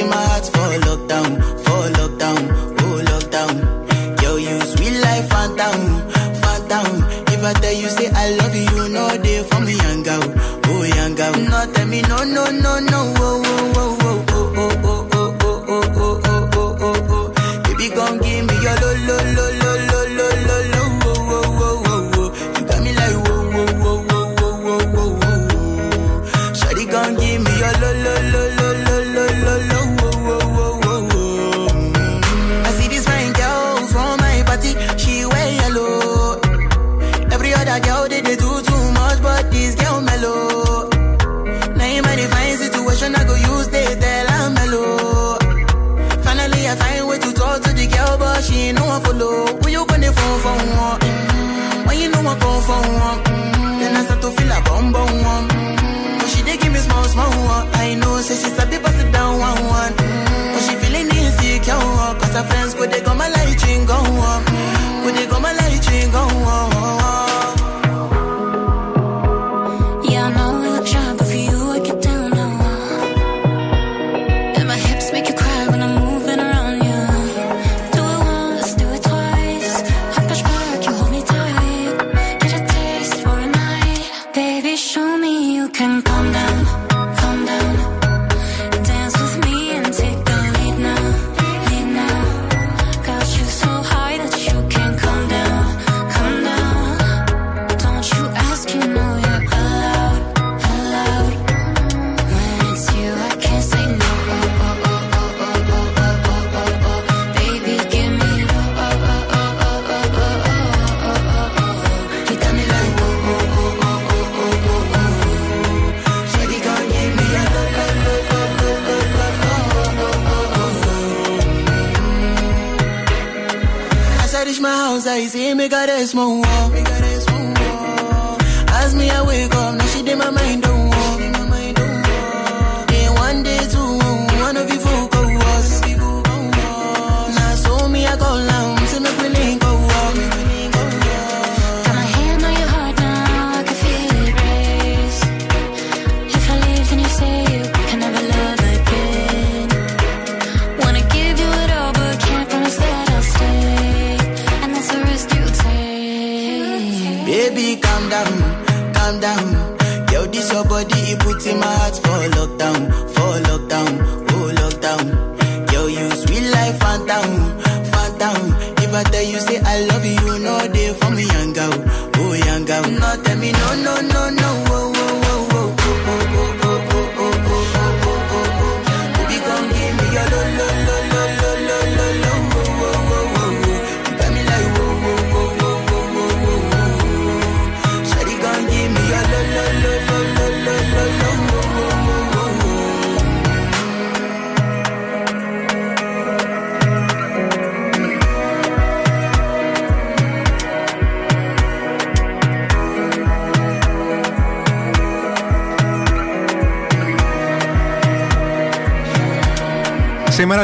in my heart for lockdown, for lockdown, oh lockdown. Yo, you sweet life, phantom, phantom. If I tell you say I love you, you know they for me, young girl, oh young girl. No, tell me no, no, no, no, oh, say she's a pass it down one one. But she feeling insecure, cause her friends go they go my light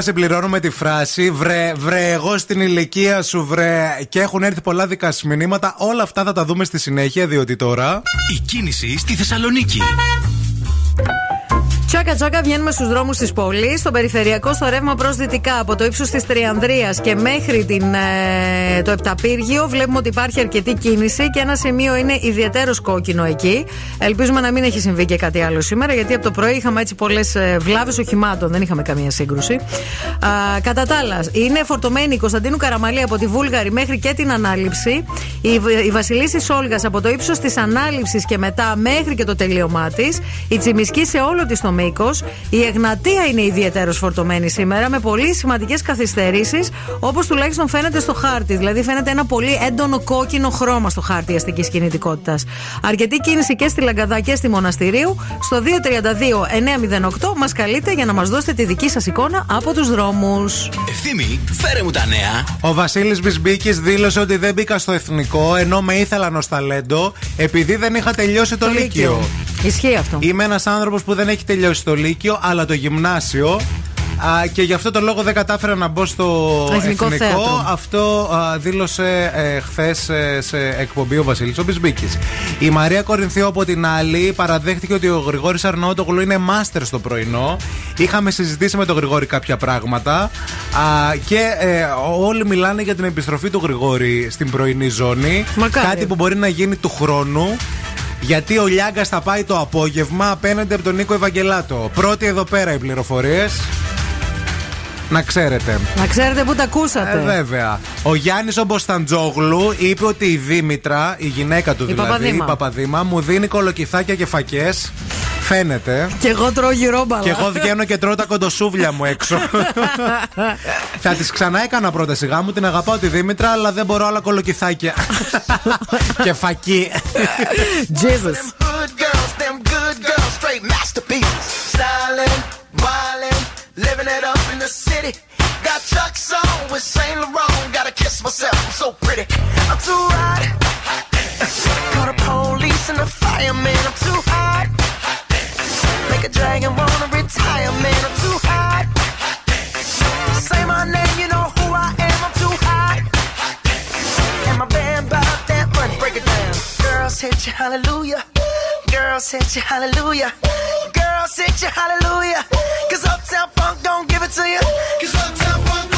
Σήμερα συμπληρώνουμε τη φράση βρε, βρε, εγώ στην ηλικία σου, βρε. Και έχουν έρθει πολλά δικά σας μηνύματα. Όλα αυτά θα τα δούμε στη συνέχεια, διότι τώρα. Η κίνηση στη Θεσσαλονίκη. Τσάκα τσάκα βγαίνουμε στους δρόμους της πόλης. Στο περιφερειακό, στο ρεύμα προς δυτικά, από το ύψος της Τριανδρίας και μέχρι την, ε, το Επταπύργιο, βλέπουμε ότι υπάρχει αρκετή κίνηση και ένα σημείο είναι ιδιαίτερος κόκκινο εκεί. Ελπίζουμε να μην έχει συμβεί και κάτι άλλο σήμερα, γιατί από το πρωί είχαμε έτσι πολλές βλάβες οχημάτων, δεν είχαμε καμία σύγκρουση. Α, κατά τα άλλα, είναι φορτωμένη η Κωνσταντίνου Καραμαλή από τη Βούλγαρη μέχρι και την ανάληψη. Η, η Βασιλίση Σόλγας από το ύψος της ανάληψης και μετά μέχρι και το τελείωμά της. Η Τσιμισκή σε όλο της το μήκος. Η Εγνατία είναι ιδιαίτερος φορτωμένη σήμερα με πολύ σημαντικές καθυστερήσεις, όπως τουλάχιστον φαίνεται στο χάρτη. Δηλαδή φαίνεται ένα πολύ έντονο κόκκινο χρώμα στο χάρτη αστικής κινητικότητας. Αρκετή κίνηση και στη Λαγκαδά και στη Μοναστηρίου. Στο 232-908 μας καλείτε για να μας δώσετε τη δική σας εικόνα από τους δρόμους. Ευθύμη, φέρε μου τα νέα. Ο Βασίλης Μπισμπίκης δήλωσε ότι δεν μπήκα στο εθνικό ενώ με ήθελαν ως ταλέντο επειδή δεν είχα τελειώσει το, Το Λύκειο. Λύκειο. Ισχύει αυτό. Είμαι ένας άνθρωπος που δεν έχει τελειώσει το Λύκειο, αλλά το γυμνάσιο. Α, και γι' αυτό το λόγο δεν κατάφερα να μπω στο Εθνικό θέατρο. Αυτό α, δήλωσε ε, χθες σε εκπομπή ο Βασίλης ο Μπισμπίκης. Η Μαρία Κορινθιό από την άλλη παραδέχτηκε ότι ο Γρηγόρης Αρναότογλου είναι μάστερ στο πρωινό. Είχαμε συζητήσει με τον Γρηγόρη κάποια πράγματα α, και ε, όλοι μιλάνε για την επιστροφή του Γρηγόρη στην πρωινή ζώνη. Μακάρι. Κάτι που μπορεί να γίνει του χρόνου. Γιατί ο Λιάγκας θα πάει το απόγευμα απέναντι από τον Νίκο Ευαγγελάτο. Πρώτη εδώ πέρα οι πληροφορίες. Να ξέρετε. Να ξέρετε που τα ακούσατε. Ε, βέβαια. Ο Γιάννης ο Μποσταντζόγλου είπε ότι η Δήμητρα, η γυναίκα του Η δηλαδή, Παπαδήμα. η Παπαδήμα, μου δίνει κολοκυθάκια και φακές. Φαίνεται. Και εγώ τρώω γυρόμπαλα. Και εγώ βγαίνω και τρώω τα κοντοσούβλια μου έξω. Θα τη ξανά έκανα πρόταση γάμου, την αγαπάω τη Δήμητρα, αλλά δεν μπορώ άλλα κολοκυθάκια. και φακή. Jesus. Good girls, them good girls, straight masterpieces. Living it up in the city. Got Chuck's on with Saint Laurent. Gotta kiss myself, I'm so pretty. I'm too hot. Call the police and the fireman. I'm too hot. Make a dragon wanna retire, man. I'm too hot. Say my name, you know who I am. I'm too hot. And my band bought that money. Break it down. Girls hit you, hallelujah. Girls hit you, hallelujah. Girls hit you, hallelujah. Cause Uptown Funk don't give it to you. Cause Uptown Funk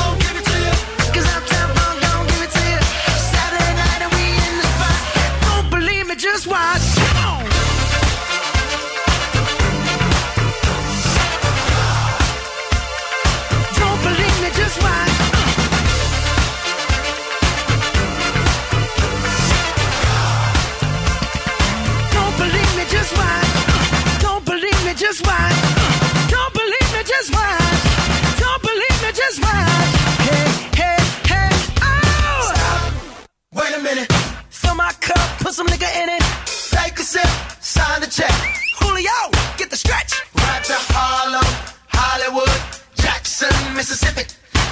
minute. Fill my cup, put some nigga in it. Take a sip, sign the check. Julio, get the stretch. Right to Harlem, Hollywood, Jackson, Mississippi.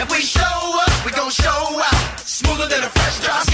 If we show up, we gon' show out. Smoother than a fresh drop.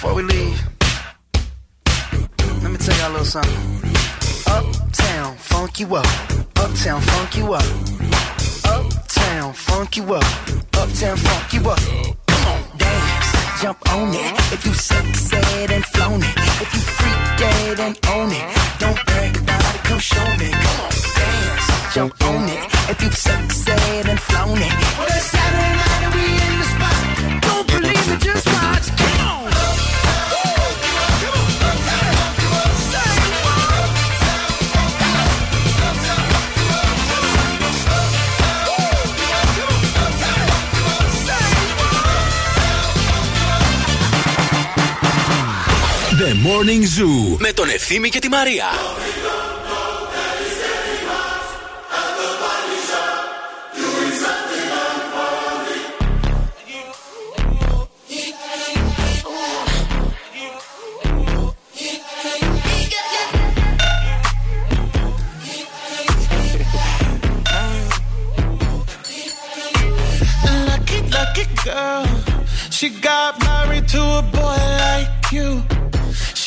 Before we leave, let me tell y'all a little something. Uptown, funk you up. Uptown, funk you up. Uptown, funk you up. Uptown, funk you up. Come on, dance, jump on it. If you succeed and flown it. If you freak dead and own it. Don't brag about it, come show me. Come on, dance, jump on it. If you succeed and flown it. Well, it's Saturday night and we in the spot. Don't believe it, just watch. Come on. The Morning Zoo με τον Ευθύμη και τη Μαρία. Lucky, lucky girl. She got married to a boy like you.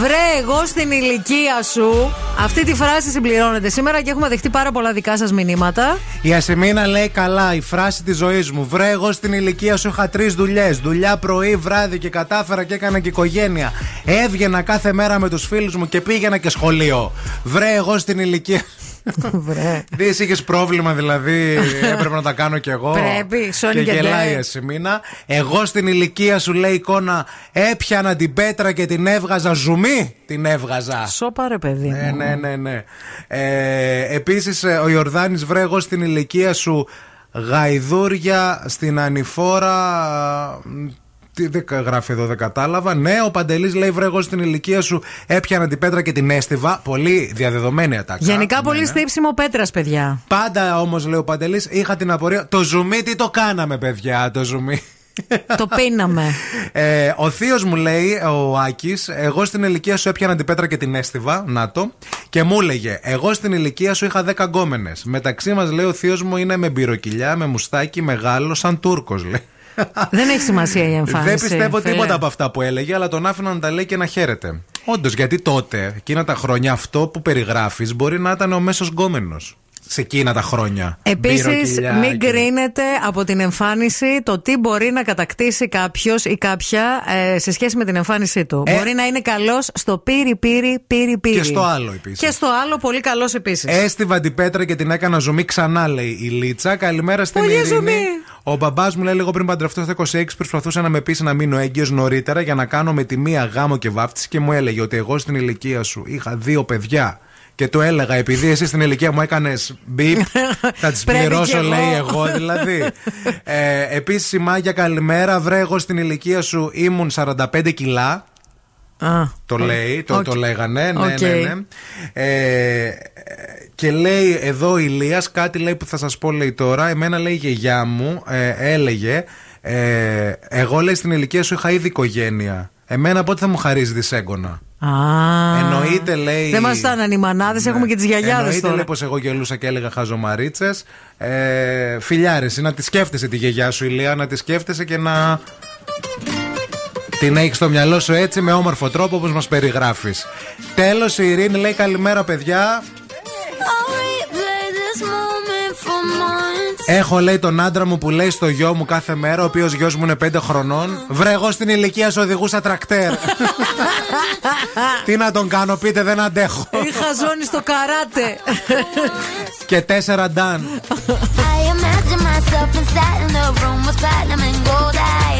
Βρε, εγώ στην ηλικία σου. Αυτή τη φράση συμπληρώνεται σήμερα και έχουμε δεχτεί πάρα πολλά δικά σας μηνύματα. Η Ασημίνα λέει καλά, η φράση της ζωής μου. Βρε, εγώ στην ηλικία σου είχα τρεις δουλειές. Δουλειά πρωί, βράδυ και κατάφερα και έκανα και οικογένεια. Έβγαινα κάθε μέρα με τους φίλους μου και πήγαινα και σχολείο. Βρε, εγώ στην ηλικία. Βρε. Δεν είχες πρόβλημα δηλαδή, έπρεπε να τα κάνω κι εγώ. Πρέπει, Σόνι και και γελάει η Ντέ. Ασημίνα. Εγώ στην ηλικία σου λέει εικόνα, έπιανα την πέτρα και την έβγαζα ζουμί. Την έβγαζα. Σώπα ρε παιδί μου. Ναι, ναι, ναι, ναι. Ε, Επίσης, ο Ιορδάνης βρε εγώ στην ηλικία σου γαϊδούρια στην ανηφόρα. Τι δεν γράφει εδώ, δεν κατάλαβα. Ναι, ο Παντελής λέει: Βρε, εγώ στην ηλικία σου έπιανα την πέτρα και την έστειβα. Πολύ διαδεδομένη ατάκα. Γενικά Ναι, πολύ ναι. στύψιμο πέτρας, παιδιά. Πάντα όμως, λέει ο Παντελής, είχα την απορία. Το ζουμί τι το κάναμε, παιδιά, το ζουμί. το πίναμε. Ε, ο θείος μου λέει, ο Άκης, εγώ στην ηλικία σου έπιανα την πέτρα και την έστειβα. Να το. Και μου έλεγε, Εγώ στην ηλικία σου είχα 10 γκόμενες. Μεταξύ μας, λέει, ο θείος μου είναι με μπυροκυλιά, με μουστάκι μεγάλο, σαν Τούρκος, λέει. Δεν έχει σημασία η εμφάνιση. Δεν πιστεύω φίλε. τίποτα από αυτά που έλεγε, αλλά τον άφηνα να τα λέει και να χαίρεται. Όντως, γιατί τότε, εκείνα τα χρόνια, αυτό που περιγράφεις μπορεί να ήταν ο μέσος γκόμενος. Σε εκείνα τα χρόνια. Επίσης, Μπυροκυλιά μην και- κρίνετε από την εμφάνιση το τι μπορεί να κατακτήσει κάποιος ή κάποια ε, σε σχέση με την εμφάνισή του. Ε. Μπορεί να είναι καλός στο πύρι, πύρι, πύρι, πύρι. Και στο άλλο επίσης. Και στο άλλο πολύ καλός επίσης. Έστειβα την πέτρα και την έκανα ζουμί ξανά, λέει η Λίτσα. Καλημέρα στην Πολύ Ειρήνη. ζουμί. Ο μπαμπάς μου λέει: Λίγο πριν παντρευτώ στα 26, προσπαθούσε να με πείσει να μείνω έγκυος νωρίτερα για να κάνω με τη μία γάμο και βάφτιση και μου έλεγε ότι εγώ στην ηλικία σου είχα δύο παιδιά. Και του έλεγα, επειδή εσύ στην ηλικία μου έκανες μπιπ, θα τις Πρέπει κι πληρώσω, εγώ. λέει εγώ δηλαδή. ε, Επίσης, η Μάγια, καλημέρα. Βρε, εγώ στην ηλικία σου ήμουν 45 κιλά. Α, Το λέει, το, Οκ. το λέγανε. Ναι, Οκ. ναι, ναι. Ε, και λέει εδώ Ηλίας κάτι λέει που θα σας πω λέει τώρα. Εμένα λέει η γιαγιά μου ε, έλεγε ε, εγώ λέει στην ηλικία σου είχα ήδη οικογένεια. Εμένα πότε θα μου χαρίσεις δισέγγονα; Α. Εννοείται λέει. Δεν μας φτάναν οι μανάδες, έχουμε και τις γιαγιάδες Εννοείται τώρα. λέει πως εγώ γελούσα και έλεγα χαζομαρίτσες. Ε, φιλιάρες, να τη σκέφτεσαι τη γιαγιά σου, Ηλία, να τη σκέφτεσαι και να. Την έχεις στο μυαλό σου έτσι με όμορφο τρόπο όπως μας περιγράφεις. Τέλος, η Ειρήνη λέει καλημέρα, παιδιά. I'll replay this moment for months. Έχω λέει τον άντρα μου που λέει στο γιο μου κάθε μέρα, ο οποίος γιος μου είναι 5 χρονών. Βρε, εγώ στην ηλικία σου οδηγούσα τρακτέρ. Τι να τον κάνω, πείτε, δεν αντέχω. Είχα ζώνη στο καράτε. και τέσσερα ντάν. I imagine myself inside in the room with platinum and gold eyes.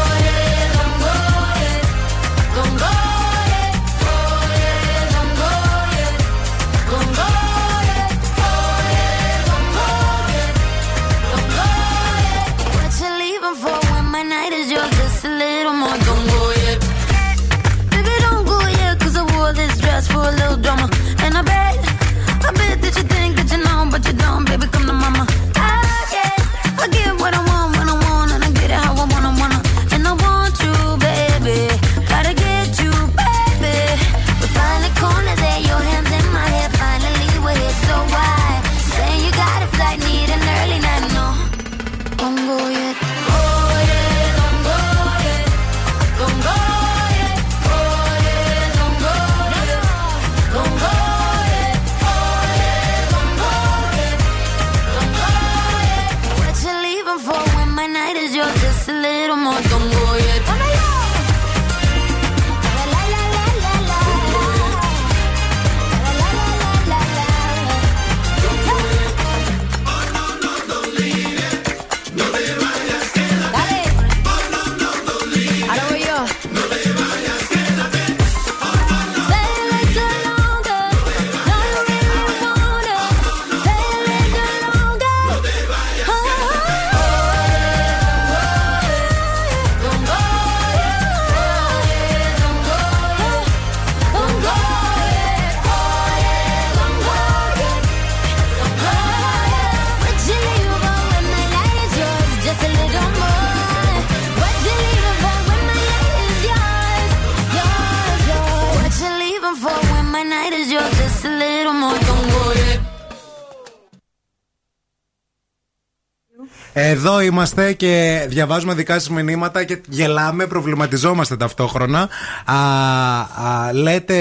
Εδώ είμαστε και διαβάζουμε δικά σας μηνύματα και γελάμε, προβληματιζόμαστε ταυτόχρονα. Α, α, λέτε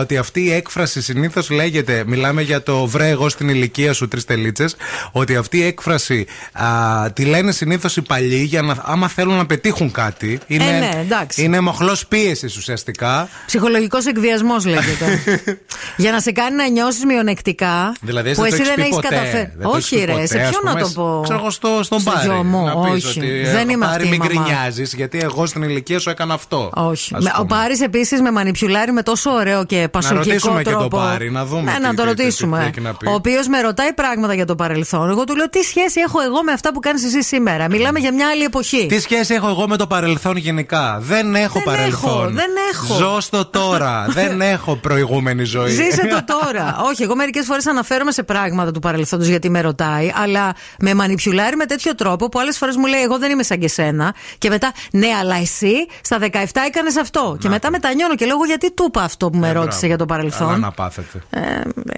ότι αυτή η έκφραση συνήθως λέγεται, μιλάμε για το βρε εγώ στην ηλικία σου τρεις τελίτσες, ότι αυτή η έκφραση α, τη λένε συνήθως οι παλιοί για να, άμα θέλουν να πετύχουν κάτι. Είναι, Ε, ναι, εντάξει. είναι μοχλός πίεσης ουσιαστικά. Ψυχολογικός εκβιασμός λέγεται. Για να σε κάνει να νιώσεις μειονεκτικά. Δηλαδή, που δεν το εσύ έχεις δεν πει έχεις ποτέ. καταφέρει. Δεν το έχεις Όχι, πει ρε, ποτέ, σε ας ποιον να πούμε, το πω; Ξέρω εγώ στο, στον Στο Πάρη. γιο μου, να πεις όχι. Ότι, Δεν είμαι Πάρη, αυτή η μην μαμά. γκρινιάζεις, γιατί εγώ στην ηλικία σου έκανα αυτό. Όχι. Ας Με- Ο πούμε. Πάρης επίσης με μανιπιουλάρει με τόσο ωραίο και πασοκικό ρωτήσουμε και τρόπο. τον Πάρη, να δούμε Ναι, τι- να τι- το τι- τι ρωτήσουμε. έχει να πει. Ο οποίος με ρωτάει πράγματα για το παρελθόν. Εγώ του λέω τι σχέση έχω εγώ με αυτά που κάνεις εσύ σήμερα; Μιλάμε για μια άλλη εποχή. Τι σχέση έχω εγώ με το παρελθόν γενικά; Δεν έχω Δεν παρελθόν. έχω, δεν έχω. Ζω στο τώρα. δεν έχω προηγούμενη ζωή. Ζήσε το τώρα. Όχι, εγώ μερικές φορές αναφέρομαι σε πράγματα του παρελθόντος γιατί με ρωτάει, αλλά με μανιπιουλάρει με τέτοιο τέτοιο τρόπο που άλλες φορές μου λέει: Εγώ δεν είμαι σαν και σένα. Και μετά, ναι, αλλά εσύ στα 17 έκανες αυτό. Και μετά μετανιώνω και λέω: «Εγώ Γιατί του είπα αυτό που με ρώτησε μπράβο. για το Καλά παρελθόν. να πάθετε. Ε,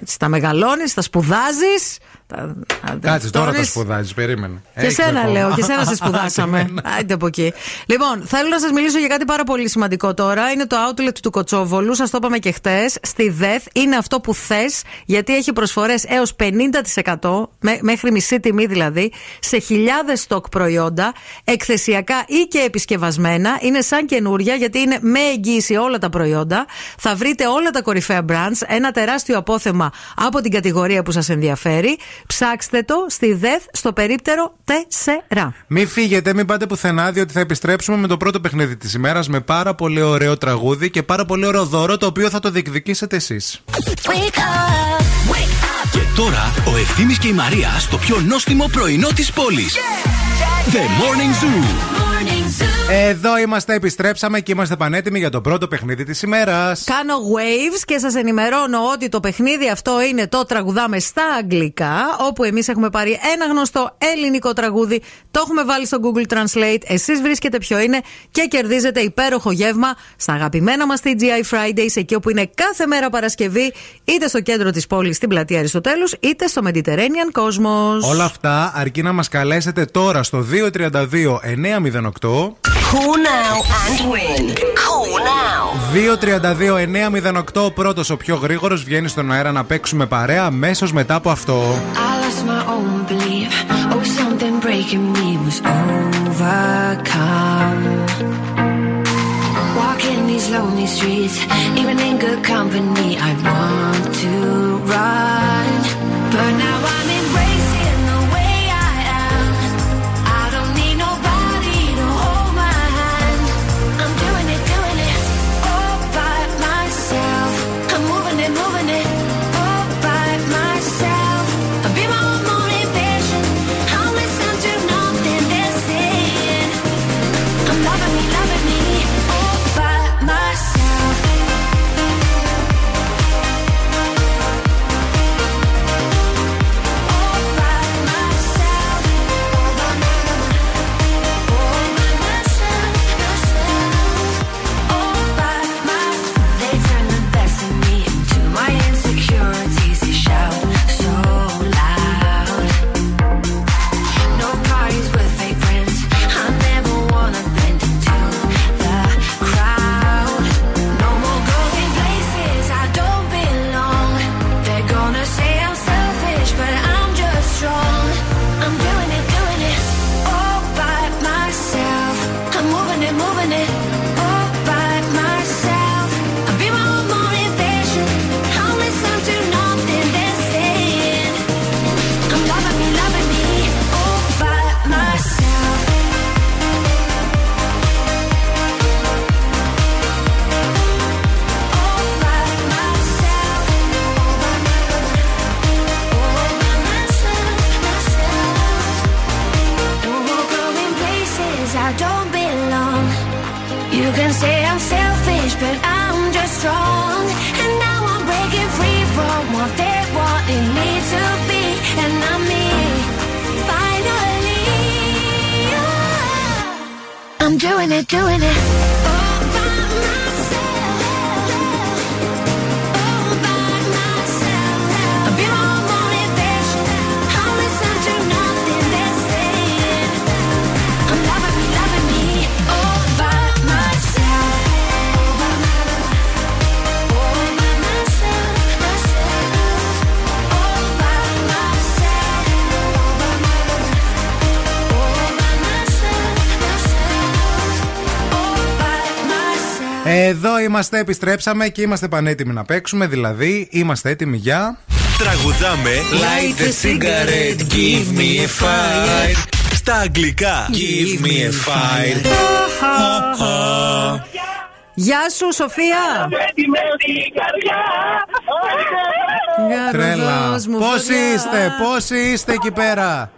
έτσι, τα μεγαλώνεις, τα σπουδάζεις. Κάτσε τώρα τα σπουδάζεις, περίμενε. Και Έχεις σένα ακόμα. λέω, και σένα σε σπουδάσαμε. Άιντε από εκεί. Λοιπόν, θέλω να σας μιλήσω για κάτι πάρα πολύ σημαντικό τώρα. Είναι το outlet του Κοτσόβολου. Σας το είπαμε και χτες. Στη ΔΕΘ είναι αυτό που θες, γιατί έχει προσφορές έως 50% μέ- μέχρι μισή τιμή δηλαδή, σε χιλιάδες στοκ προϊόντα, εκθεσιακά ή και επισκευασμένα. Είναι σαν καινούρια, γιατί είναι με εγγύηση όλα τα προϊόντα. Θα βρείτε όλα τα κορυφαία brands, ένα τεράστιο απόθεμα από την κατηγορία που σας ενδιαφέρει. Ψάξτε το στη ΔΕΘ στο περίπτερο 4. Μην φύγετε, μην πάτε πουθενά, διότι θα επιστρέψουμε με το πρώτο παιχνίδι της ημέρας με πάρα πολύ ωραίο τραγούδι και πάρα πολύ ωραίο δώρο το οποίο θα το διεκδικήσετε εσείς. Και τώρα ο Ευθύμης και η Μαρία στο πιο νόστιμο πρωινό της πόλης. The Morning Zoo. Εδώ είμαστε, επιστρέψαμε και είμαστε πανέτοιμοι για το πρώτο παιχνίδι της ημέρας. Κάνω waves και σας ενημερώνω ότι το παιχνίδι αυτό είναι το τραγουδάμε στα αγγλικά. Όπου εμείς έχουμε πάρει ένα γνωστό ελληνικό τραγούδι, το έχουμε βάλει στο Google Translate. Εσείς βρίσκετε ποιο είναι και κερδίζετε υπέροχο γεύμα στα αγαπημένα μας TGI Fridays, εκεί όπου είναι κάθε μέρα Παρασκευή, είτε στο κέντρο της πόλης στην πλατεία Αριστοτέλους, είτε στο Mediterranean Cosmos. Όλα αυτά αρκεί να μας καλέσετε τώρα στο 232 908. 2-32-9-08 Ο πρώτος ο πιο γρήγορος βγαίνει στον αέρα να παίξουμε παρέα. Μέσο μετά από αυτό, Βγάζει τα πλήμα. Can say I'm selfish, but I'm just strong. And now I'm breaking free from what they wanted me to be. And I'm me, finally. I'm doing it, doing it. Εδώ είμαστε, επιστρέψαμε και είμαστε πανέτοιμοι να παίξουμε. Δηλαδή, είμαστε έτοιμοι για. Τραγουδάμε Light a cigarette, give me a fire. Στα αγγλικά Give me a fire. Γεια σου, Σοφία! Τρέλα. Γαροδός μου, Πώς φωτιά. είστε, πώς είστε εκεί πέρα;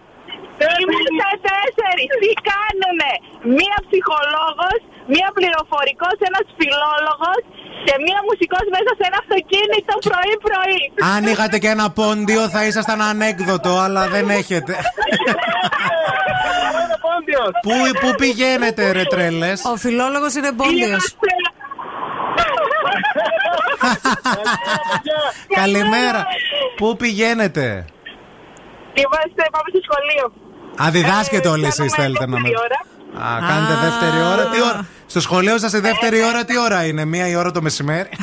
Είμαστε τέσσερις. Τι κάνουνε. Μία ψυχολόγος, μία πληροφορικός, ένας φιλόλογος και μία μουσικός μέσα σε ένα αυτοκίνητο πρωί-πρωί. Αν είχατε και ένα πόντιο θα ήσασταν ανέκδοτο, αλλά δεν έχετε. πόντιος. Πού, πού πηγαίνετε, ρε τρέλες; Ο φιλόλογος είναι πόντιος. Καλημέρα. Πού πηγαίνετε; Είμαστε, πάμε στο σχολείο. Α, διδάσκετε Ε, όλοι εσείς, κάνουμε θέλετε να με. δεύτερη ώρα. Α, κάνετε δεύτερη ώρα. Τι ώρα. Στο σχολείο σας η δεύτερη ώρα τι ώρα είναι, μία η ώρα το μεσημέρι;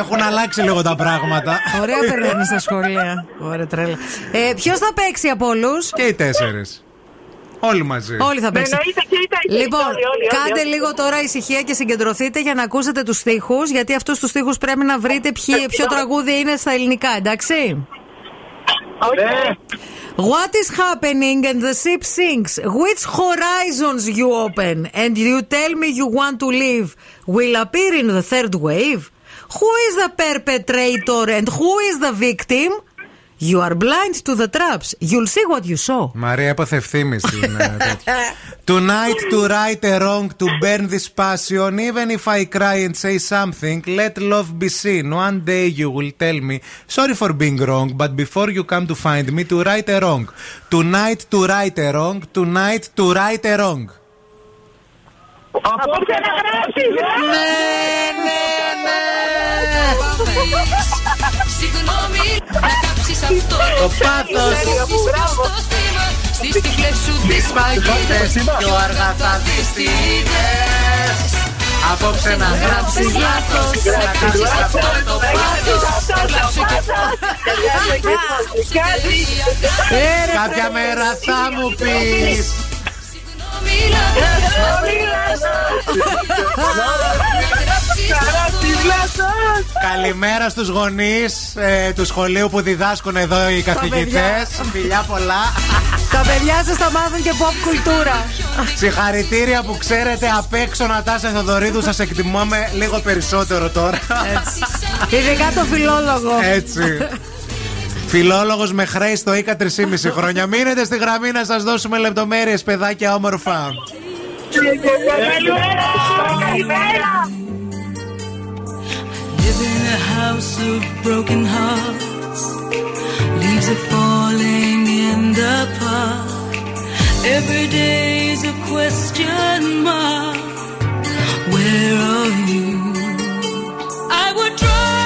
Έχουν αλλάξει λίγο τα πράγματα. Ωραία περνάνε στα σχολεία. Ωραία τρέλα. Ε, Ποιος θα παίξει από όλους; Και οι τέσσερις. Όλοι μαζί. Όλοι θα παίξουν. Εννοείται και οι τέσσερις, Λοιπόν, όλοι, όλοι, όλοι, κάντε όλοι. λίγο τώρα ησυχία και συγκεντρωθείτε για να ακούσετε τους στίχους. Γιατί αυτούς τους στίχους πρέπει να βρείτε ποιοι- ποιο τραγούδι είναι στα ελληνικά, εντάξει; Okay. What is happening and the ship sinks? Which horizons you open and you tell me you want to live will appear in the third wave? Who is the perpetrator and who is the victim? You are blind to the traps. You'll see what you saw. Μαρία, έπαθε ευθύνη στην. ε, τέτοια. Tonight to right a wrong, to burn this passion. Even if I cry and say something, let love be seen. One day you will tell me, sorry for being wrong, but before you come to find me, to right a wrong. Tonight to right a wrong, tonight to right a wrong. Απόψε να γράψεις. Ναι, ναι, ναι. Συγγνώμη, Να κάψεις αυτό. Το πάθος. Μπράβο. στο θύμα Στις τυφλές σου τις Παγίδες, πιο αργά θα δεις τι είδες. Απόψε να γράψεις λάθος, να κάνεις αυτό το πάθος. Κάποια μέρα θα μου πεις Καλημέρα στους γονείς ε, του σχολείου που διδάσκουν εδώ οι καθηγητές. Φιλιά πολλά. Τα παιδιά σας θα μάθουν και pop κουλτούρα. Συγχαρητήρια που ξέρετε απ' έξω Νατάσα Θεοδωρίδου Σας εκτιμάμε λίγο περισσότερο τώρα. Ειδικά το φιλόλογο. Έτσι. Φιλόλογος με χρέη στο ΙΚΑ 3,5 χρόνια. Μείνετε στη γραμμή να σας δώσουμε λεπτομέρειες παιδάκια όμορφα. Live in a house of broken hearts. Leaves are falling in the park. Every day's a question mark. Where are you? I would drive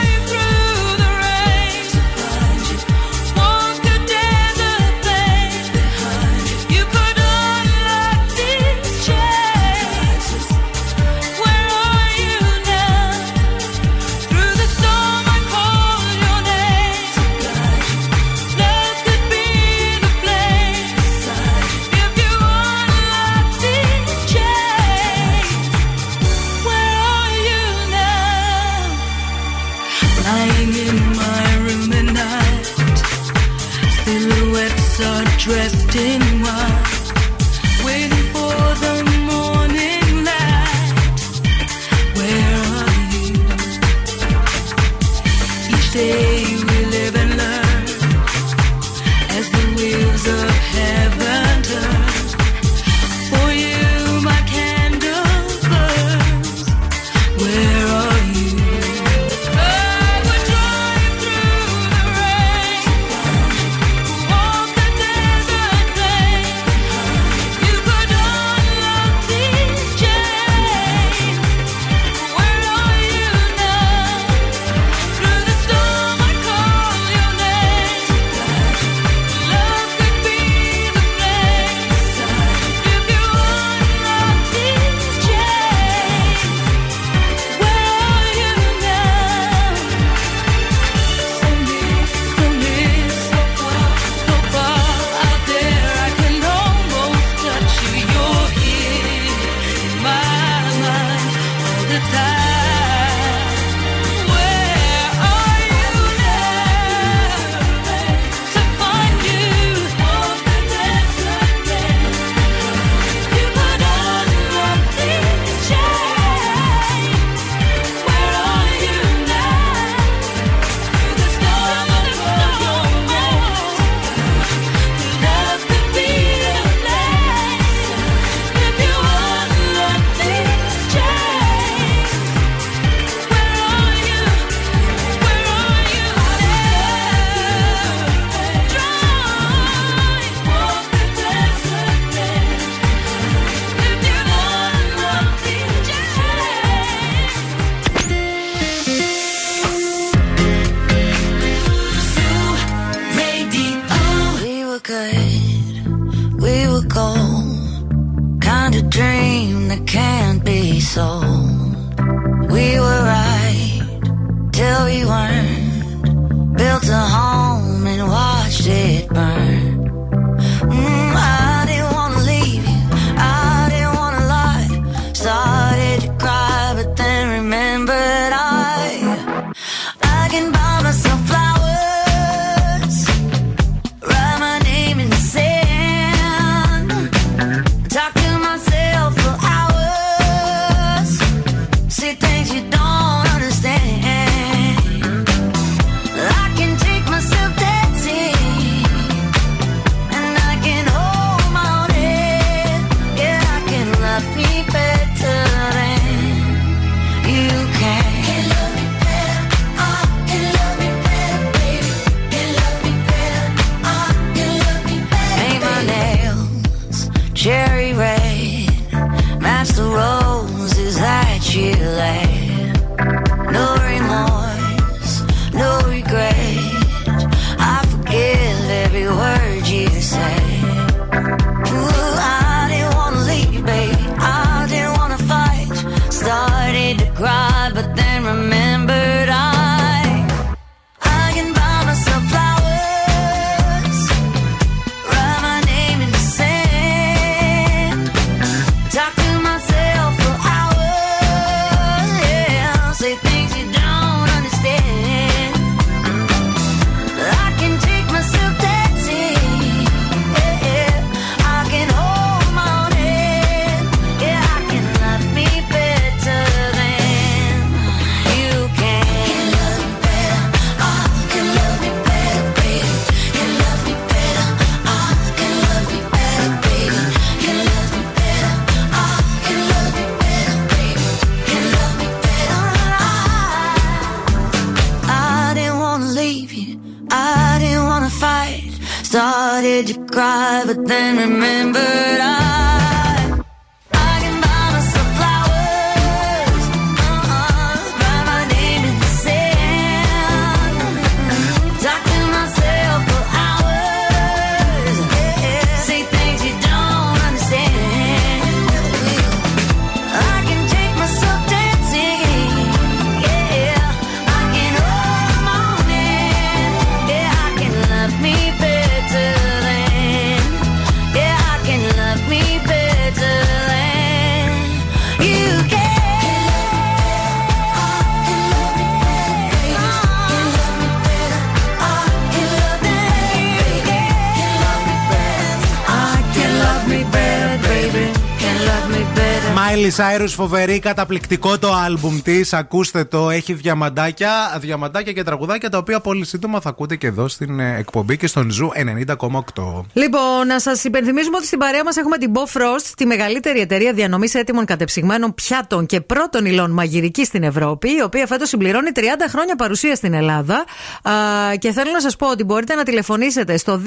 better. Miley Cyrus, φοβερή, καταπληκτικό το άλμπουμ της. Ακούστε το, έχει διαμαντάκια, διαμαντάκια και τραγουδάκια τα οποία πολύ σύντομα θα ακούτε και εδώ στην ε, εκπομπή και στον Zoo 90,8. Λοιπόν, να σας υπενθυμίσουμε ότι στην παρέα μας έχουμε την Bofrost, τη μεγαλύτερη εταιρεία διανομής έτοιμων κατεψυγμένων πιάτων και πρώτων υλών μαγειρικής στην Ευρώπη, η οποία φέτος συμπληρώνει 30 χρόνια παρουσία στην Ελλάδα. Α, και θέλω να σας πω ότι μπορείτε να τηλεφωνήσετε στο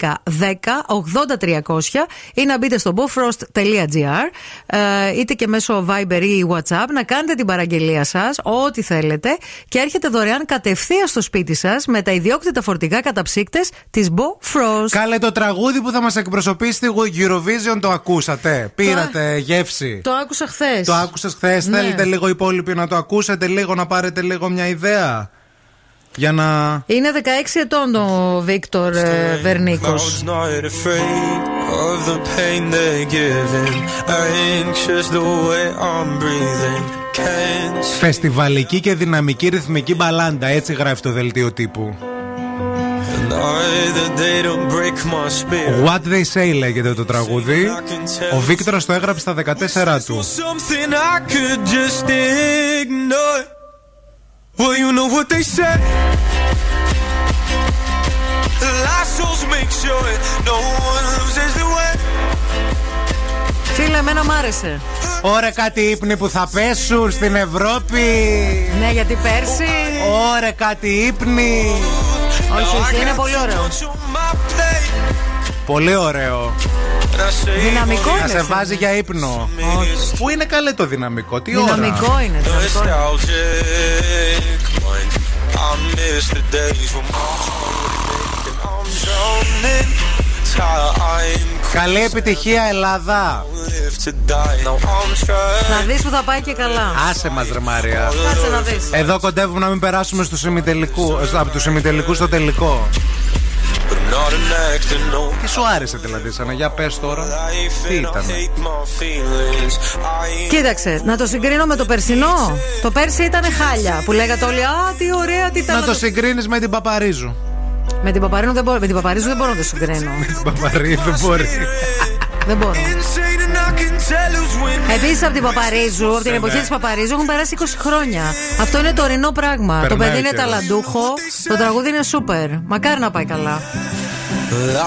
211 10 80 300 ή να μπείτε στο bofrost.gr ε, είτε και μέσω Viber ή WhatsApp να κάνετε την παραγγελία σας, ό,τι θέλετε, και έρχεται δωρεάν κατευθείαν στο σπίτι σας με τα ιδιόκτητα φορτηγά καταψύκτες της Bo Frost. Κάλε το τραγούδι που θα μας εκπροσωπήσει στη Eurovision το ακούσατε; Πήρατε γεύση. Το άκουσα χθες. Το άκουσες χθες; Ναι. Θέλετε λίγο οι υπόλοιποι να το ακούσετε, λίγο να πάρετε λίγο μια ιδέα; Για να. Είναι 16 ετών ο Βίκτορ ε, Βερνίκος. Clouds not afraid of the pain they're giving. Anxious the way I'm breathing. Can't see Φεστιβαλική και δυναμική ρυθμική μπαλάντα, έτσι γράφει το δελτίο τύπου. either they don't break my spirit. What They Say λέγεται το τραγούδι. Ο Βίκτορας το έγραψε στα 14 του. Well, you know what they say. Lost souls make sure no one loses the way. Φίλε, εμένα μ' άρεσε. Ωραία κάτι ύπνοι που θα πέσουν στην Ευρώπη. Ναι, γιατί πέρσι. Ωραία κάτι ύπνοι. Όχι, όχι, είναι πολύ ωραίο. Πολύ ωραίο. Δυναμικό Να είναι. σε φίλε. βάζει για ύπνο. Πού είναι καλέ το δυναμικό, τι ώρα; Δυναμικό είναι. δυναμικό είναι. Nostalgic mind. I miss the days when my heart would make an arms drowning. Tired, I'm Καλή επιτυχία, Ελλάδα. live to die. Now I'm trapped. Να δεις που θα πάει και καλά. Άσε μας, ρε Μάρια. Κάτσε να δεις. Εδώ κοντεύουμε να μην περάσουμε στους ημιτελικού, από τους ημιτελικούς στο τελικό. But not an acting, no. Τι σου άρεσε δηλαδή, σαν για πες τώρα. Τι ήταν. Hate my feelings. I ain't Κοίταξε, να το συγκρίνω με το περσινό. Το πέρσι ήταν χάλια. Που λέγατε όλοι, Α, τι ωραία, τι ήταν. Να το συγκρίνεις με την Παπαρίζου. Με την Παπαρίζου δεν μπορώ, με την Παπαρίζου δεν μπορώ να το συγκρίνω. Την Παπαρίζου δεν μπορεί. Δεν μπορώ. insane and I can tell who's winning. Επίσης από την Παπαρίζου, από την εποχή της Παπαρίζου έχουν περάσει 20 χρόνια. Αυτό είναι τωρινό πράγμα. το Περνάει παιδί είναι καιρός. ταλαντούχο, το τραγούδι είναι σούπερ. Μακάρι να πάει καλά.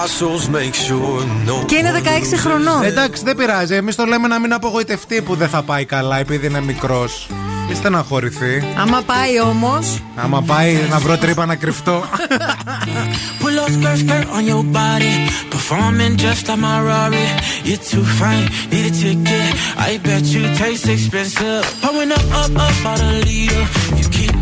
Assholes make sure no. Και είναι 16 χρονών. Εντάξει, δεν πειράζει. Εμείς το λέμε να μην απογοητευτεί που δεν θα πάει καλά επειδή είναι μικρός. Μη στεναχωρηθεί. Άμα πάει όμω. Άμα πάει να βρω τρύπα να κρυφτώ. Pull up skirt, skirt on your body. Performing just like my Rari. You're too fine, need a ticket. I bet you taste expensive. Pouring up, up, up, out a leader. You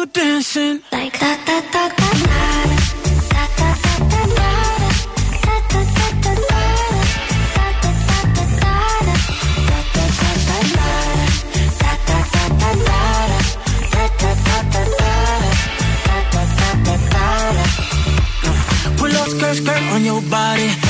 you dancing like da da da da da da da da da da Skirt, skirt on your body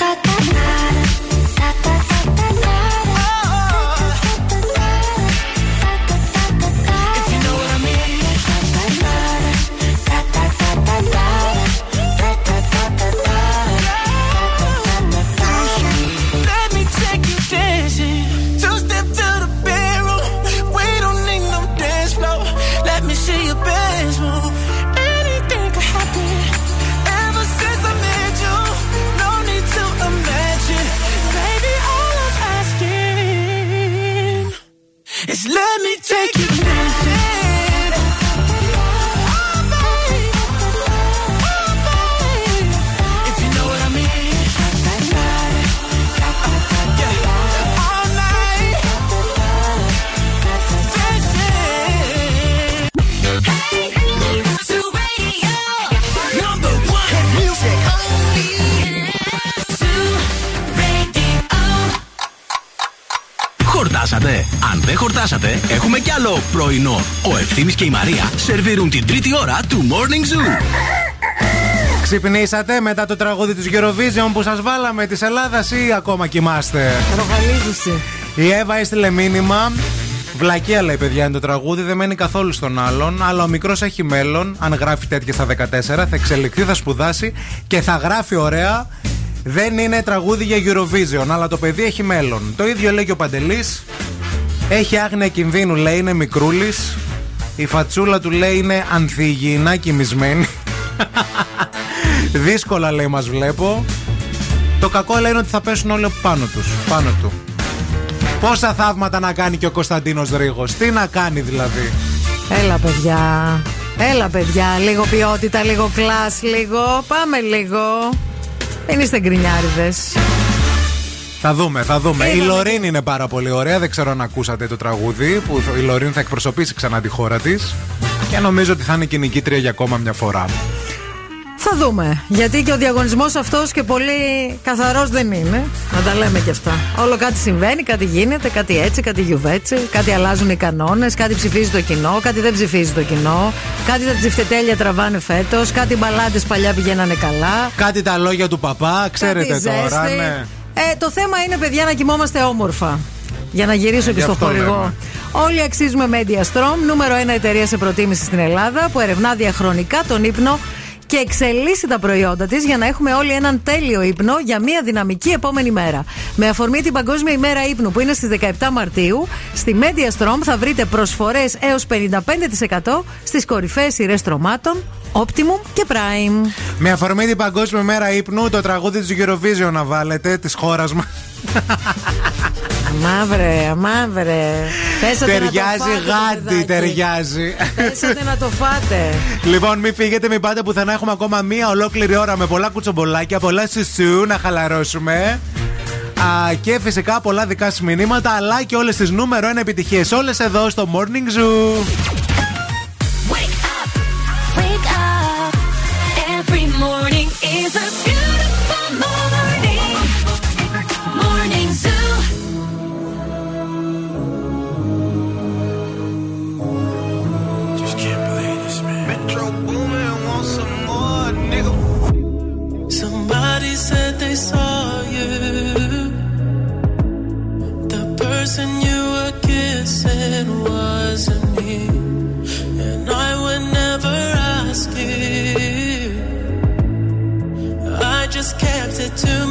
Ευθύμης και η Μαρία σερβίρουν την τρίτη ώρα του Morning Zoo. Ξυπνήσατε μετά το τραγούδι της Eurovision που σας βάλαμε της Ελλάδας ή ακόμα κοιμάστε; Ρογαλίζουση. Η Εύα έστειλε μήνυμα. Βλακία λέει παιδιά είναι το τραγούδι, δεν μένει καθόλου στον άλλον. Αλλά ο μικρός έχει μέλλον. Αν γράφει τέτοια στα 14, θα εξελιχθεί, θα σπουδάσει και θα γράφει ωραία. Δεν είναι τραγούδι για Eurovision, αλλά το παιδί έχει μέλλον. Το ίδιο λέει και ο Παντελής. Έχει άγνοια κινδύνου, λέει είναι μικρούλης. Η φατσούλα του λέει είναι ανθυγιεινά κοιμισμένη. Δύσκολα λέει μας βλέπω. Το κακό λέει είναι ότι θα πέσουν όλοι πάνω τους, πάνω του. Πόσα θαύματα να κάνει και ο Κωνσταντίνος Ρίγος. Τι να κάνει δηλαδή. Έλα, παιδιά. Έλα, παιδιά. Λίγο ποιότητα, λίγο κλάσ, λίγο. Πάμε λίγο. Δεν είστε γκρινιάριδες. Θα δούμε, θα δούμε. Είδαμε. Η Λωρίν είναι πάρα πολύ ωραία. Δεν ξέρω αν ακούσατε το τραγούδι που η Λωρίν θα εκπροσωπήσει ξανά τη χώρα της. Και νομίζω ότι θα είναι και νικήτρια για ακόμα μια φορά. Θα δούμε. Γιατί και ο διαγωνισμός αυτός και πολύ καθαρός δεν είναι. Να τα λέμε και αυτά. Όλο κάτι συμβαίνει, κάτι γίνεται, κάτι έτσι, κάτι γιουβέτσι, κάτι αλλάζουν οι κανόνες, κάτι ψηφίζει το κοινό, κάτι δεν ψηφίζει το κοινό, κάτι τα τσιφτετέλια τραβάνε φέτος, κάτι μπαλάντε παλιά πηγαίνανε καλά. Κάτι τα λόγια του παπά, ξέρετε κάτι τώρα, ζέστη. ναι. Ε, το θέμα είναι, παιδιά, να κοιμόμαστε όμορφα. Για να γυρίσω και Γι' στο αυτό χορηγό. λέμε. Όλοι αξίζουμε Media Strom, νούμερο 1 εταιρεία σε προτίμηση στην Ελλάδα, που ερευνά διαχρονικά τον ύπνο και εξελίσσει τα προϊόντα της για να έχουμε όλοι έναν τέλειο ύπνο για μια δυναμική επόμενη μέρα. Με αφορμή την Παγκόσμια ημέρα ύπνου που είναι στις 17 Μαρτίου, στη Media Strom θα βρείτε προσφορές έως 55% στις κορυφαίες σειρές τρομάτων, Optimum και Prime. Με αφορμή την Παγκόσμια Μέρα ύπνου, το τραγούδι της Eurovision να βάλετε, της χώρας μας. Αμάβρε, αμάβρε. Πέσατε να το Ταιριάζει φάτε, το γάντι, παιδάκι. ταιριάζει. Πέσατε να το φάτε. Λοιπόν, μην φύγετε, μην πάτε πουθενά. Έχουμε ακόμα μία ολόκληρη ώρα με πολλά κουτσομπολάκια, πολλά σουσού να χαλαρώσουμε. Α, και φυσικά πολλά δικά σας μηνύματα, αλλά και όλες τις νούμερο 1 επιτυχίες. Όλες εδώ στο Morning Zoo. Kissing wasn't me. And I would never ask you. I just kept it to myself.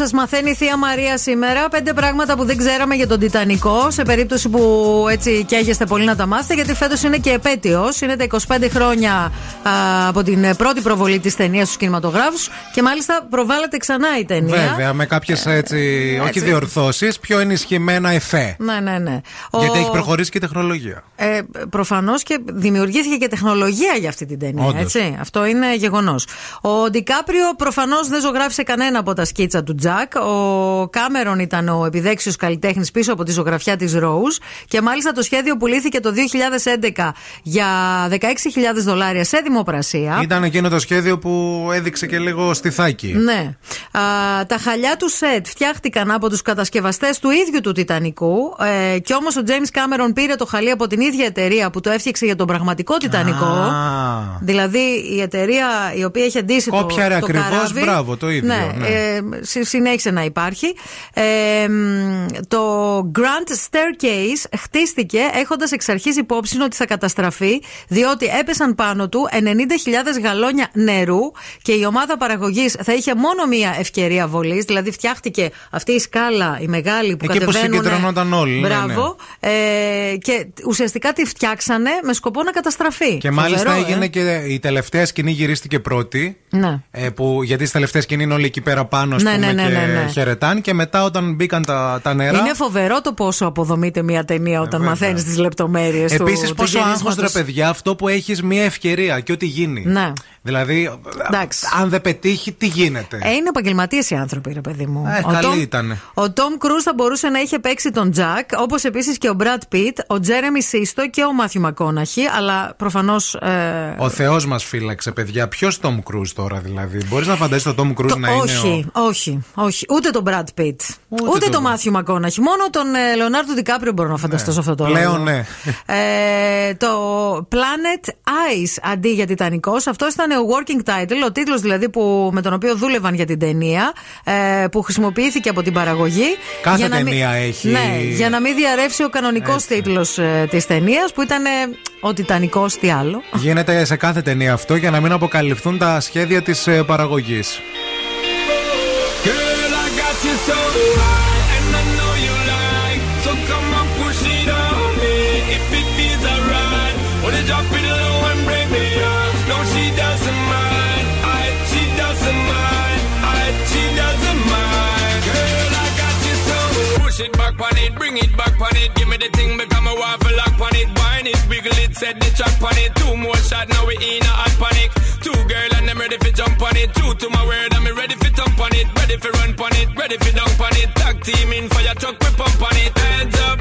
σας μαθαίνει η Θεία Μαρία σήμερα. Πέντε πράγματα που δεν ξέραμε για τον Τιτανικό. Σε περίπτωση που έτσι καίγεστε πολύ να τα μάθετε. Γιατί φέτος είναι και επέτειος. Είναι τα 25 χρόνια α, από την ε, πρώτη προβολή της ταινίας στους κινηματογράφους. Και μάλιστα προβάλλεται ξανά η ταινία. Βέβαια, με κάποιες έτσι, όχι διορθώσεις, πιο ενισχυμένα εφέ. Ναι, ναι, ναι. Γιατί Ο- έχει προχωρήσει και η τεχνολογία. Ε, Προφανώς και δημιουργήθηκε και τεχνολογία για αυτή την ταινία. Όντως. Έτσι. Αυτό είναι γεγονός. Ο Ντικάπριο προφανώς δεν ζωγράφησε κανένα από τα σκίτσα του Τζακ. Ο Κάμερον ήταν ο επιδέξιος καλλιτέχνης πίσω από τη ζωγραφιά της Ρόουζ. Και μάλιστα το σχέδιο πουλήθηκε το 2011 για 16.000 δολάρια σε δημοπρασία. Ήταν εκείνο το σχέδιο που έδειξε και λίγο στιθάκι. Ναι. Α, τα χαλιά του σετ φτιάχτηκαν από τους κατασκευαστές του ίδιου του Τιτανικού. Ε, και όμως ο James Cameron πήρε το χαλί από την ίδια εταιρεία που το έφτιαξε για τον πραγματικό Τιτανικό. Α. Δηλαδή η εταιρεία η οποία είχε ντύσει το, Κόπιαρε το ακριβώς, καράβι. μπράβο, το ίδιο, Ναι, ναι. ε, συ- συνέχισε να υπάρχει. Ε, μ, το Grand Staircase χτίστηκε έχοντας εξ αρχής υπόψη ότι θα καταστραφεί, διότι έπεσαν πάνω του 90.000 γαλόνια νερού και η ομάδα παραγωγής θα είχε μόνο μία ευκαιρία βολής. Δηλαδή φτιάχτηκε αυτή η σκάλα, η μεγάλη που Εκεί που κατεβαίνουν. συγκεντρωνόταν όλοι, ναι, Μπράβο. Ε, και ουσιαστικά τη φτιάξανε με σκοπό να καταστραφεί. Και μάλιστα Φοβερό, έγινε ε. και η τελευταία σκηνή γυρίστηκε πρώτη. Ναι. Ε, που, γιατί στη τελευταία σκηνή είναι όλοι εκεί πέρα πάνω ας Ναι, πούμε, ναι, ναι, και ναι, ναι. χαιρετάν. Και μετά όταν μπήκαν τα, τα νερά. Είναι φοβερό το πόσο αποδομείται μια ταινία όταν μαθαίνεις τις λεπτομέρειες του. Επίσης, του πόσο άγχος γυρίσματος. ρε παιδιά, αυτό που έχεις μια ευκαιρία και ό,τι γίνει. Ναι. Δηλαδή, Εντάξει. αν δεν πετύχει, τι γίνεται; Ε, είναι επαγγελματίες οι άνθρωποι, ρε παιδί μου. Ε, ο καλή Tom- ήτανε. Ο Τόμ Κρούζ θα μπορούσε να είχε παίξει τον Τζακ, όπως επίσης και ο Μπρατ Πιτ, ο Τζέρεμι Σίστο και ο Μάθιου Μακόναχη, αλλά προφανώς. Ε, Ο Θεός μας φύλαξε, παιδιά. Ποιος Τόμ Κρούζ τώρα, δηλαδή; Μπορείς να φανταστείς τον Τόμ Κρούζ το- να είναι. όχι, όχι, όχι. Ούτε τον Μπρατ Πιτ. Ούτε, τον- τον Μάθιου Μακόναχη. Μόνο τον ε, Λεωνάρντο Δικάπριο μπορώ να φανταστώ σε αυτό το Πλέον ρόλο. ναι. Ε, το Planet Ice αντί για Τιτανικός. Αυτός ήταν ο working title, ο τίτλος δηλαδή που, με τον οποίο δούλευαν για την ταινία, ε, που χρησιμοποιήθηκε από την παραγωγή. Κάθε για να μην- ταινία έχει- Ναι, για να μην διαρρεύσει ο κανονικός τίτλος ε, της ταινίας που ήταν ε, ο Τιτανικός, τι άλλο. Γίνεται σε κάθε ταινία αυτό για να μην αποκαλυφθούν τα σχέδια της παραγωγής. Girl, I got you so high, It back on it, bring it back on it. Give me the thing, become a waffle lock on it. Wine it, wiggle it, set the track on it. Two more shot, now we in a hot panic. Two girl and I'm ready for jump on it. Two to my word, I'm ready for thump on it. Ready for run on it, ready for dunk on it. Tag team in fire truck, we pump on it. Hands up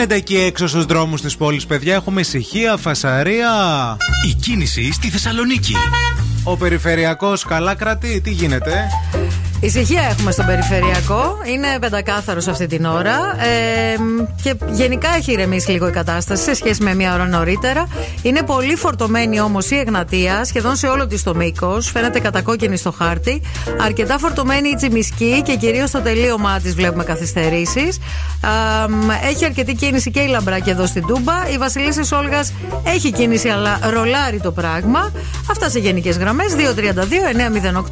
γίνεται εκεί έξω στους δρόμους της πόλης, παιδιά, έχουμε ησυχία, φασαρία. Η κίνηση στη Θεσσαλονίκη. Ο περιφερειακός καλά κρατεί, τι γίνεται; Ησυχία έχουμε στον περιφερειακό. Είναι πεντακάθαρος αυτή την ώρα. Ε, και γενικά έχει ηρεμήσει λίγο η κατάσταση σε σχέση με μία ώρα νωρίτερα. Είναι πολύ φορτωμένη όμως η Εγνατία, σχεδόν σε όλο της το μήκος. Φαίνεται κατακόκκινη στο χάρτη. Αρκετά φορτωμένη η Τσιμισκή και κυρίως στο τελείωμά της βλέπουμε καθυστερήσεις. Έχει αρκετή κίνηση και η Λαμπράκη εδώ στην Τούμπα. Η Βασιλίση Όλγας έχει κίνηση, αλλά ρολάρει το πράγμα. Αυτά σε γενικές γραμμές.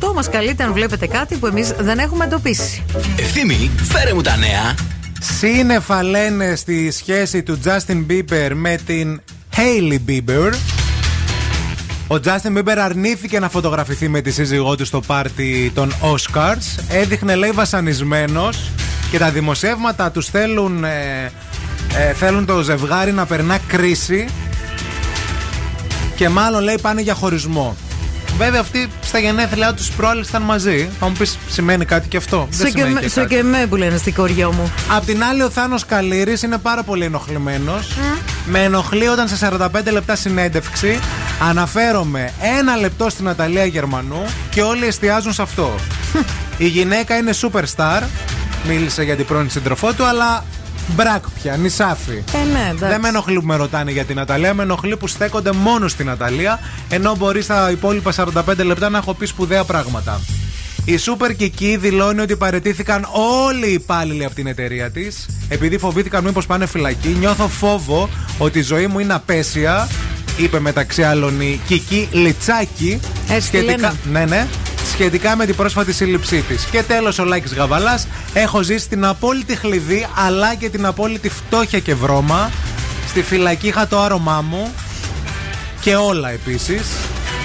232-908 μας καλείτε αν βλέπετε κάτι που εμείς δεν έχουμε εντοπίσει. Ευθύμη, φέρε μου τα νέα. Σύννεφα λένε στη σχέση του Justin Bieber με την Hailey Bieber. Ο Justin Bieber αρνήθηκε να φωτογραφηθεί με τη σύζυγό του στο πάρτι των Oscars. Έδειχνε λέει βασανισμένος και τα δημοσιεύματα τους θέλουν, ε, ε, θέλουν το ζευγάρι να περνά κρίση και μάλλον λέει πάνε για χωρισμό. Βέβαια αυτοί στα γενέθλιά τους προάλλες ήταν μαζί. Θα μου πεις σημαίνει κάτι και αυτό; Δεν Σε και, σημαίνει με, και σε κάτι. και με που λένε στην κοριό μου. Απ' την άλλη, ο Θάνος Καλήρη είναι πάρα πολύ ενοχλημένος. Με ενοχλεί όταν σε 45 λεπτά συνέντευξη αναφέρομαι ένα λεπτό στην Αταλία Γερμανού και όλοι εστιάζουν σε αυτό. Η γυναίκα είναι superstar. Μίλησε για την πρώην σύντροφό του, αλλά μπρακ πια, νησάφι. Ε, ναι, εντάξει. Δεν με ενοχλεί που με ρωτάνε για την Αταλία, με ενοχλεί που στέκονται μόνο στην Αταλία, ενώ μπορεί στα υπόλοιπα 45 λεπτά να έχω πει σπουδαία πράγματα. Η Super Kiki δηλώνει ότι παρετήθηκαν όλοι οι υπάλληλοι από την εταιρεία της, επειδή φοβήθηκαν μήπως πάνε φυλακή. Νιώθω φόβο ότι η ζωή μου είναι απέσια, είπε μεταξύ άλλων η Kiki Λιτσάκη. Έτσι τη λένε. ναι, ναι, σχετικά με την πρόσφατη σύλληψή της. Και τέλος, ο Λάκης Γαβαλάς. Έχω ζήσει την απόλυτη χλειδί αλλά και την απόλυτη φτώχεια και βρώμα. Στη φυλακή είχα το άρωμά μου και όλα επίσης.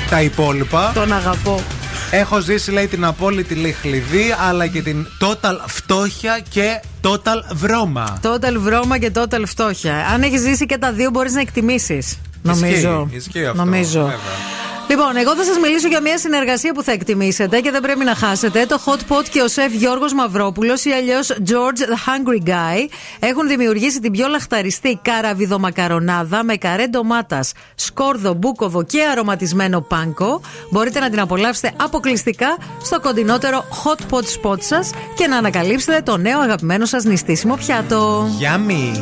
Τα υπόλοιπα. Τον αγαπώ. Έχω ζήσει, λέει, την απόλυτη λέει, χλειδί, αλλά και την total φτώχεια και total βρώμα. Total βρώμα και total φτώχεια. Αν έχεις ζήσει και τα δύο, μπορείς να εκτιμήσεις. Νομίζω. Ισχύει, ισχύει αυτό, Νομίζω. βέβαια. Λοιπόν, εγώ θα σας μιλήσω για μια συνεργασία που θα εκτιμήσετε και δεν πρέπει να χάσετε. Το Hot Pot και ο σεφ Γιώργος Μαυρόπουλος ή αλλιώς George the Hungry Guy έχουν δημιουργήσει την πιο λαχταριστή καραβιδομακαρονάδα με καρέ ντομάτας, σκόρδο, μπούκοβο και αρωματισμένο πάνκο. Μπορείτε να την απολαύσετε αποκλειστικά στο κοντινότερο Hot Pot spot σας και να ανακαλύψετε το νέο αγαπημένο σας νηστίσιμο πιάτο. Yummy.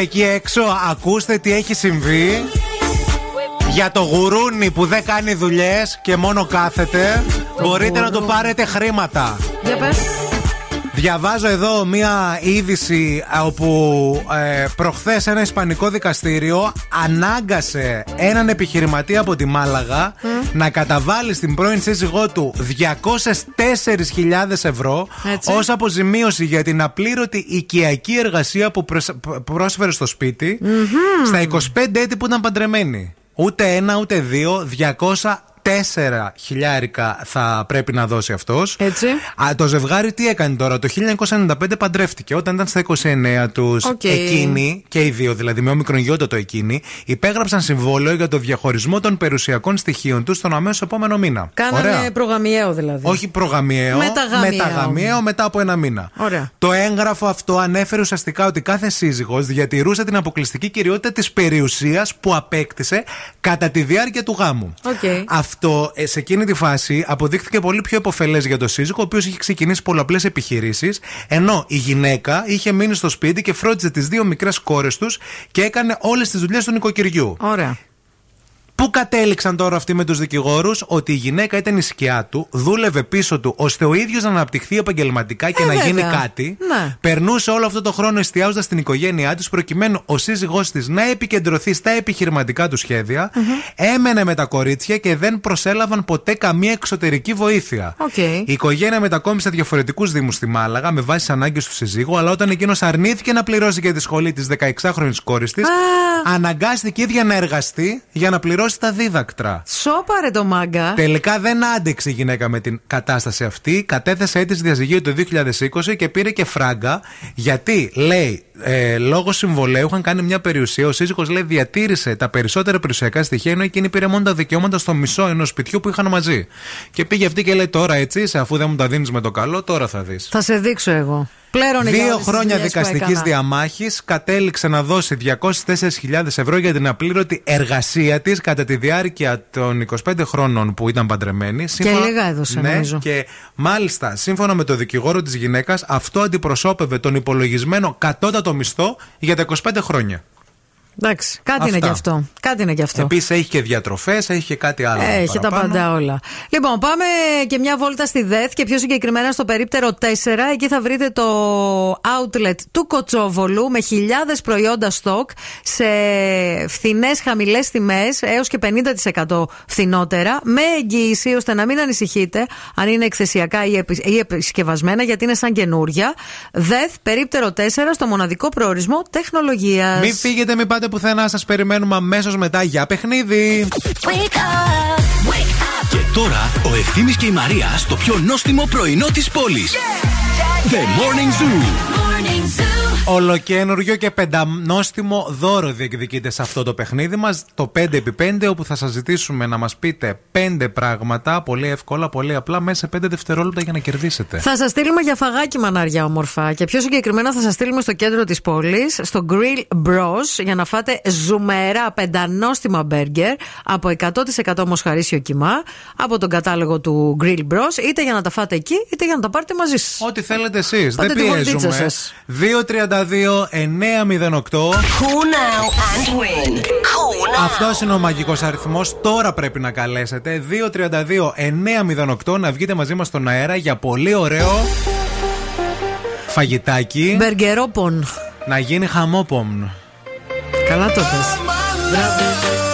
εκεί έξω, ακούστε τι έχει συμβεί για το γουρούνι που δεν κάνει δουλειές και μόνο κάθεται. Μπορείτε να του πάρετε χρήματα. Διαβάζω εδώ μία είδηση όπου ε, προχθές ένα ισπανικό δικαστήριο ανάγκασε έναν επιχειρηματία από τη Μάλαγα να καταβάλει στην πρώην σύζυγό του 4.000 ευρώ ως αποζημίωση για την απλήρωτη οικιακή εργασία που πρόσφερε στο σπίτι στα 25 έτη που ήταν παντρεμένοι. Ούτε ένα ούτε δύο, 200 τέσσερα χιλιάρικα θα πρέπει να δώσει αυτός. Έτσι. Το ζευγάρι τι έκανε τώρα, το 1995 παντρεύτηκε. Όταν ήταν στα 29 τους, Οκ. εκείνοι, και οι δύο δηλαδή, με όμικρον γιώτα εκείνοι, υπέγραψαν συμβόλαιο για το διαχωρισμό των περιουσιακών στοιχείων τους τον αμέσω επόμενο μήνα. Κάνανε Ωραία. προγαμιαίο δηλαδή. Όχι προγαμιαίο, Μεταγαμιαίο. μεταγαμιαίο μετά από ένα μήνα. Ωραία. Το έγγραφο αυτό ανέφερε ουσιαστικά ότι κάθε σύζυγος διατηρούσε την αποκλειστική κυριότητα της περιουσίας που απέκτησε κατά τη διάρκεια του γάμου. Οκ. Αυτό ε, σε εκείνη τη φάση αποδείχθηκε πολύ πιο επωφελές για τον σύζυγο, ο οποίος είχε ξεκινήσει πολλαπλές επιχειρήσεις, ενώ η γυναίκα είχε μείνει στο σπίτι και φρόντιζε τις δύο μικρές κόρες τους και έκανε όλες τις δουλειές του νοικοκυριού. Ωραία. Πού κατέληξαν τώρα αυτοί με τους δικηγόρους, ότι η γυναίκα ήταν η σκιά του, δούλευε πίσω του, ώστε ο ίδιος να αναπτυχθεί επαγγελματικά και Ε, να γίνει βέβαια. κάτι. Ναι. Περνούσε όλο αυτό το χρόνο εστιάζοντας στην οικογένειά της, προκειμένου ο σύζυγός της να επικεντρωθεί στα επιχειρηματικά του σχέδια. Έμενε με τα κορίτσια και δεν προσέλαβαν ποτέ καμία εξωτερική βοήθεια. Οκ. Η οικογένεια μετακόμισε σε διαφορετικούς Δήμους στη Μάλαγα με βάση τις ανάγκες του συζύγου, αλλά όταν εκείνος αρνήθηκε να πληρώσει για τη σχολή της 16χρονη κόρης της, αναγκάστηκε η ίδια να εργαστεί για να πληρώσει τα δίδακτρα. Σώπαρε το μάγκα. Τελικά δεν άντεξε η γυναίκα με την κατάσταση αυτή. Κατέθεσε αίτηση διαζυγίου το 2020 και πήρε και φράγκα. Γιατί, λέει, ε, λόγω συμβολέου είχαν κάνει μια περιουσία. Ο σύζυγος λέει διατήρησε τα περισσότερα περιουσιακά στοιχεία, ενώ εκείνη πήρε μόνο τα δικαιώματα στο μισό ενός σπιτιού που είχαν μαζί. Και πήγε αυτή και λέει: Τώρα έτσι, είσαι, αφού δεν μου τα δίνεις με το καλό, τώρα θα δεις. Θα σε δείξω εγώ. Πλέρωνε για Δύο όλες τις χρόνια δουλειές που δικαστικής έκανα. διαμάχης κατέληξε να δώσει 204.000 ευρώ για την απλήρωτη εργασία της κατά τη διάρκεια των 25 χρόνων που ήταν παντρεμένη. λίγα έδωσε, ναι, νομίζω. Και μάλιστα, σύμφωνα με το δικηγόρο της γυναίκας, αυτό αντιπροσώπευε τον υπολογισμένο κατώτατο μισθό για τα 25 χρόνια. Εντάξει, κάτι είναι Αυτά. και αυτό. Κάτι είναι και αυτό. Επίσης έχει και διατροφές, έχει και κάτι άλλο. Έχει τα παραπάνω. πάντα όλα. Λοιπόν, πάμε και μια βόλτα στη ΔΕΘ και πιο συγκεκριμένα στο περίπτερο 4. Εκεί θα βρείτε το outlet του Κοτσόβολου με χιλιάδες προϊόντα στόκ σε φθηνές χαμηλές τιμές έως και 50% φθηνότερα. Με εγγύηση ώστε να μην ανησυχείτε αν είναι εκθεσιακά ή, επι- ή επισκευασμένα γιατί είναι σαν καινούρια. ΔΕΘ περίπτερο 4 στο μοναδικό προορισμό τεχνολογίας. Μην φύγετε, μην πάτε πουθενά, σας περιμένουμε αμέσως μετά για παιχνίδι. Και τώρα ο Ευθύμης και η Μαρία στο πιο νόστιμο πρωινό της πόλης. The Morning Zoo. Ολοκένουργιο και πεντανόστιμο δώρο διεκδικείται σε αυτό το παιχνίδι μας, το 5x5, όπου θα σας ζητήσουμε να μας πείτε 5 πράγματα πολύ εύκολα, πολύ απλά, μέσα σε 5 δευτερόλεπτα για να κερδίσετε. Θα σας στείλουμε για φαγάκι μανάρια όμορφα και πιο συγκεκριμένα θα σας στείλουμε στο κέντρο της πόλης, στο Grill Bros, για να φάτε ζουμερά πεντανόστιμα μπέργκερ από 100% μοσχαρίσιο κοιμά, από τον κατάλογο του Grill Bros, είτε για να τα φάτε εκεί, είτε για να τα πάρτε μαζί σας. Ό,τι θέλετε εσείς. Δεν πιέζουμε. 2.30 αυτός είναι ο μαγικός αριθμός. Τώρα πρέπει να καλέσετε. 232-908 να βγείτε μαζί μας στον αέρα για πολύ ωραίο φαγητάκι. Μπεργκερόπον. Να γίνει χαμόπομ. Καλά το πες. You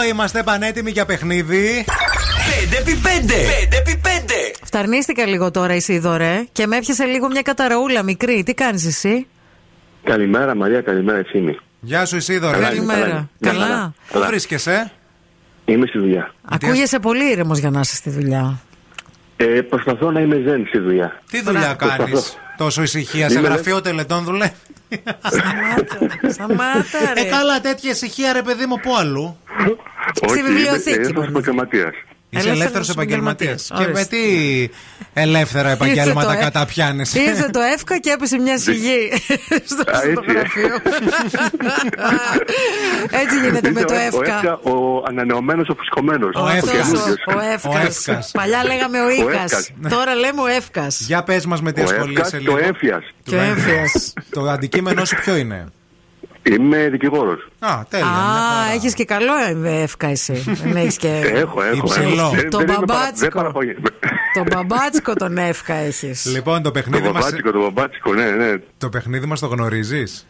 Εδώ είμαστε πανέτοιμοι για παιχνίδι. 5x5. 5x5. Φταρνίστηκα λίγο τώρα εσύ δωρε και με έπιασε λίγο μια καταραούλα μικρή. Τι κάνεις εσύ; Καλημέρα Μαρία, καλημέρα Ευθύμη. Γεια σου Ισίδωρα. Καλημέρα. Καλά. Πού βρίσκεσαι; Είμαι στη δουλειά. Ακούγεσαι πολύ ήρεμος για να είσαι στη δουλειά. Ε, προσπαθώ να είμαι ζεν στη δουλειά. Τι δουλειά Προσπαθώ. κάνεις; Τόσο ησυχία, σε Είμαι, γραφείο τελετών δουλεύεις; Σταμάτα ρε. Ε, καλά, τέτοια ησυχία, ρε παιδί μου, πού αλλού. Όχι, βιβλιοθήκη είμαι ελεύθερος μπορεί να επαγγελματίας. Είσαι Ελεύθερος ελεύθερος επαγγελματίας. επαγγελματίας. Και με Ορίστε. τι ελεύθερα επαγγέλματα Ήρθε το, ε. καταπιάνει. Ήρθε το εύκα και έπεσε μια σιγή στο, Α, στο έτσι, ε. γραφείο. Έτσι γίνεται με το Ο εύκα. Εύκα, ο ανανεωμένος, ο φουσκωμένος. Ο Εύκας. καινούριος. Ο Ο Εύκας. Εύκας. Παλιά λέγαμε ο Ο Ίκας. Εύκας. Τώρα λέμε ο Εύκας. Για πες μας με τι Ο ασχολείσαι Εύκας και λίγο. ο Έμφυας. Και ο Έμφυας. Το αντικείμενό σου ποιο είναι; Είμαι δικηγόρος. Α, τέλεια. μια Α, χαρά. έχεις και καλό Εύκα εσύ. Δεν έχεις και... Έχω, έχω. Υψηλό. έχω. Δεν- Το δεν είμαι παρα- μπαμπάτσικο. Δεν παραπονιέμαι. Το μπαμπάτσκο τον Εύκα έχεις. Λοιπόν, το Το παιχνίδι μα μπαμπάτσικο, το μπαμπάτσικο, ναι, ναι. το, παιχνίδι μας το γνωρίζεις;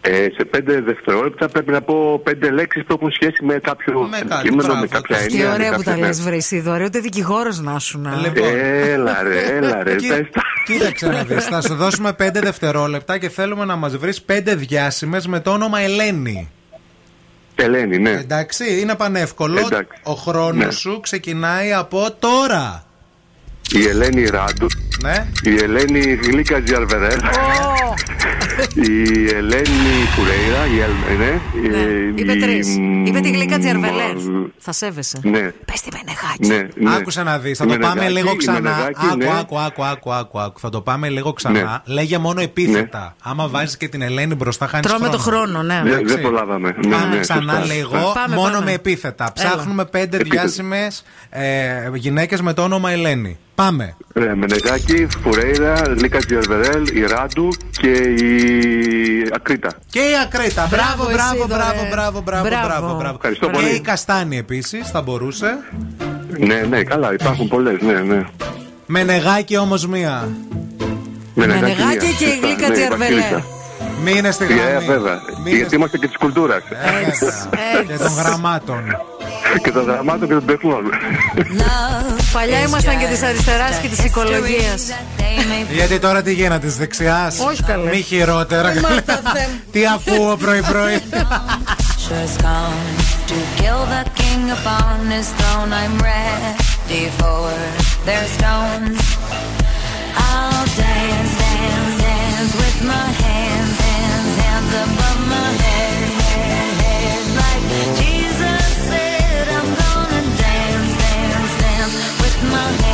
Ε, σε πέντε δευτερόλεπτα πρέπει να πω πέντε λέξεις που έχουν σχέση με κάποιο Με κάτι, κείμενο, μπράβο. με κάποια Τι Τι έννοια. με ωραία που κάποια- τα ναι. λες βρε εσύ δωρε, ούτε δικηγόρος να σου να. Λοιπόν. Έλα ρε, έλα ρε. Κοί- πες τα. Κοίταξε να δεις, θα σου δώσουμε 5 δευτερόλεπτα και θέλουμε να μας βρεις 5 διάσημες με το όνομα Ελένη. Ελένη, ναι. Εντάξει, είναι πανεύκολο. Εντάξει. Ο χρόνος Ναι. σου ξεκινάει από τώρα. Η Ελένη Ράντου. Ναι. Η Ελένη Γλίκα Τζιαρβερέλ. Η Ελένη Φουρέιρα. Η Ελ- ναι. Ναι, Η- είπε η- τρεις. Είπε τη γλυκά μ, Τζιαρβελέρ. Θα σέβεσαι. Ναι. Πες τη Μενεγάκη. Ναι, ναι. Άκουσα να δεις, θα Η το πάμε Μενεγάκη, λίγο η ξανά. Μενεγάκη, Άκου, ναι. άκου, άκου, άκου, άκου, άκου. Θα το πάμε λίγο ξανά. Λέγε μόνο επίθετα. Άμα βάζεις και την Ελένη μπροστά, χάνεις Τρώμε το χρόνο. χρόνο, ναι. Δεν, Εντάξει. δεν προλάβαμε. Ναι, Πάμε ναι, ξανά σωστά. λίγο, Πάμε, μόνο πάμε. με επίθετα. Ψάχνουμε πέντε Επίθετα. διάσημες ε, γυναίκες με το όνομα Ελένη. Πάμε. Ρε, Μενεγάκη, Φουρέιρα, Λίκα Τζιαρβερέλ, η Ράντου και η Ακρίτα. Και η Ακρίτα. Μπράβο, Μπράβο, μπράβο, εσύ, μπράβο, δωρε. μπράβο, μπράβο, Μπράβο. μπράβο, μπράβο. Ευχαριστώ Και πολύ. η Καστάνη επίσης θα μπορούσε. Ναι, ναι, καλά, υπάρχουν πολλές, ναι, ναι. Menεγάκι όμως μία. Μενεγάκη μία, και η σωστά, Γλίκα ναι, Τζιαρβελέρ. Βασίλισσα. Μείνε στη Ε, γραμμή. βέβαια. Μείνε Γιατί είμαστε και της κουλτούρας. Και των γραμμάτων. Και των δραμάτων και των τεχνών. Παλιά ήμασταν και της αριστεράς και της οικολογίας. Γιατί τώρα τι γίνεται, της δεξιάς; Όχι, καλέ. Μη χειρότερα. Ε, Μάρτα, Θεέ μου. Τι ακούω πρωί-πρωί; Just come to kill the king upon his throne. I'm ready for their stones. I'll dance, dance, dance with my hands, hands, hands above my head, head, my hand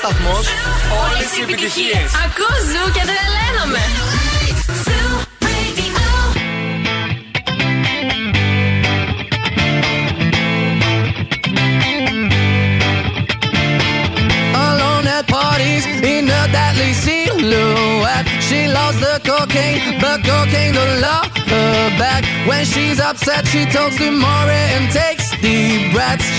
σταθμό. Όλε οι επιτυχίε. Ακούς ζου και τρελαίνομαι. Alone at parties in a deadly silhouette. She loves the cocaine, but cocaine don't love her back. When she's upset, she talks to Maury and takes deep breaths.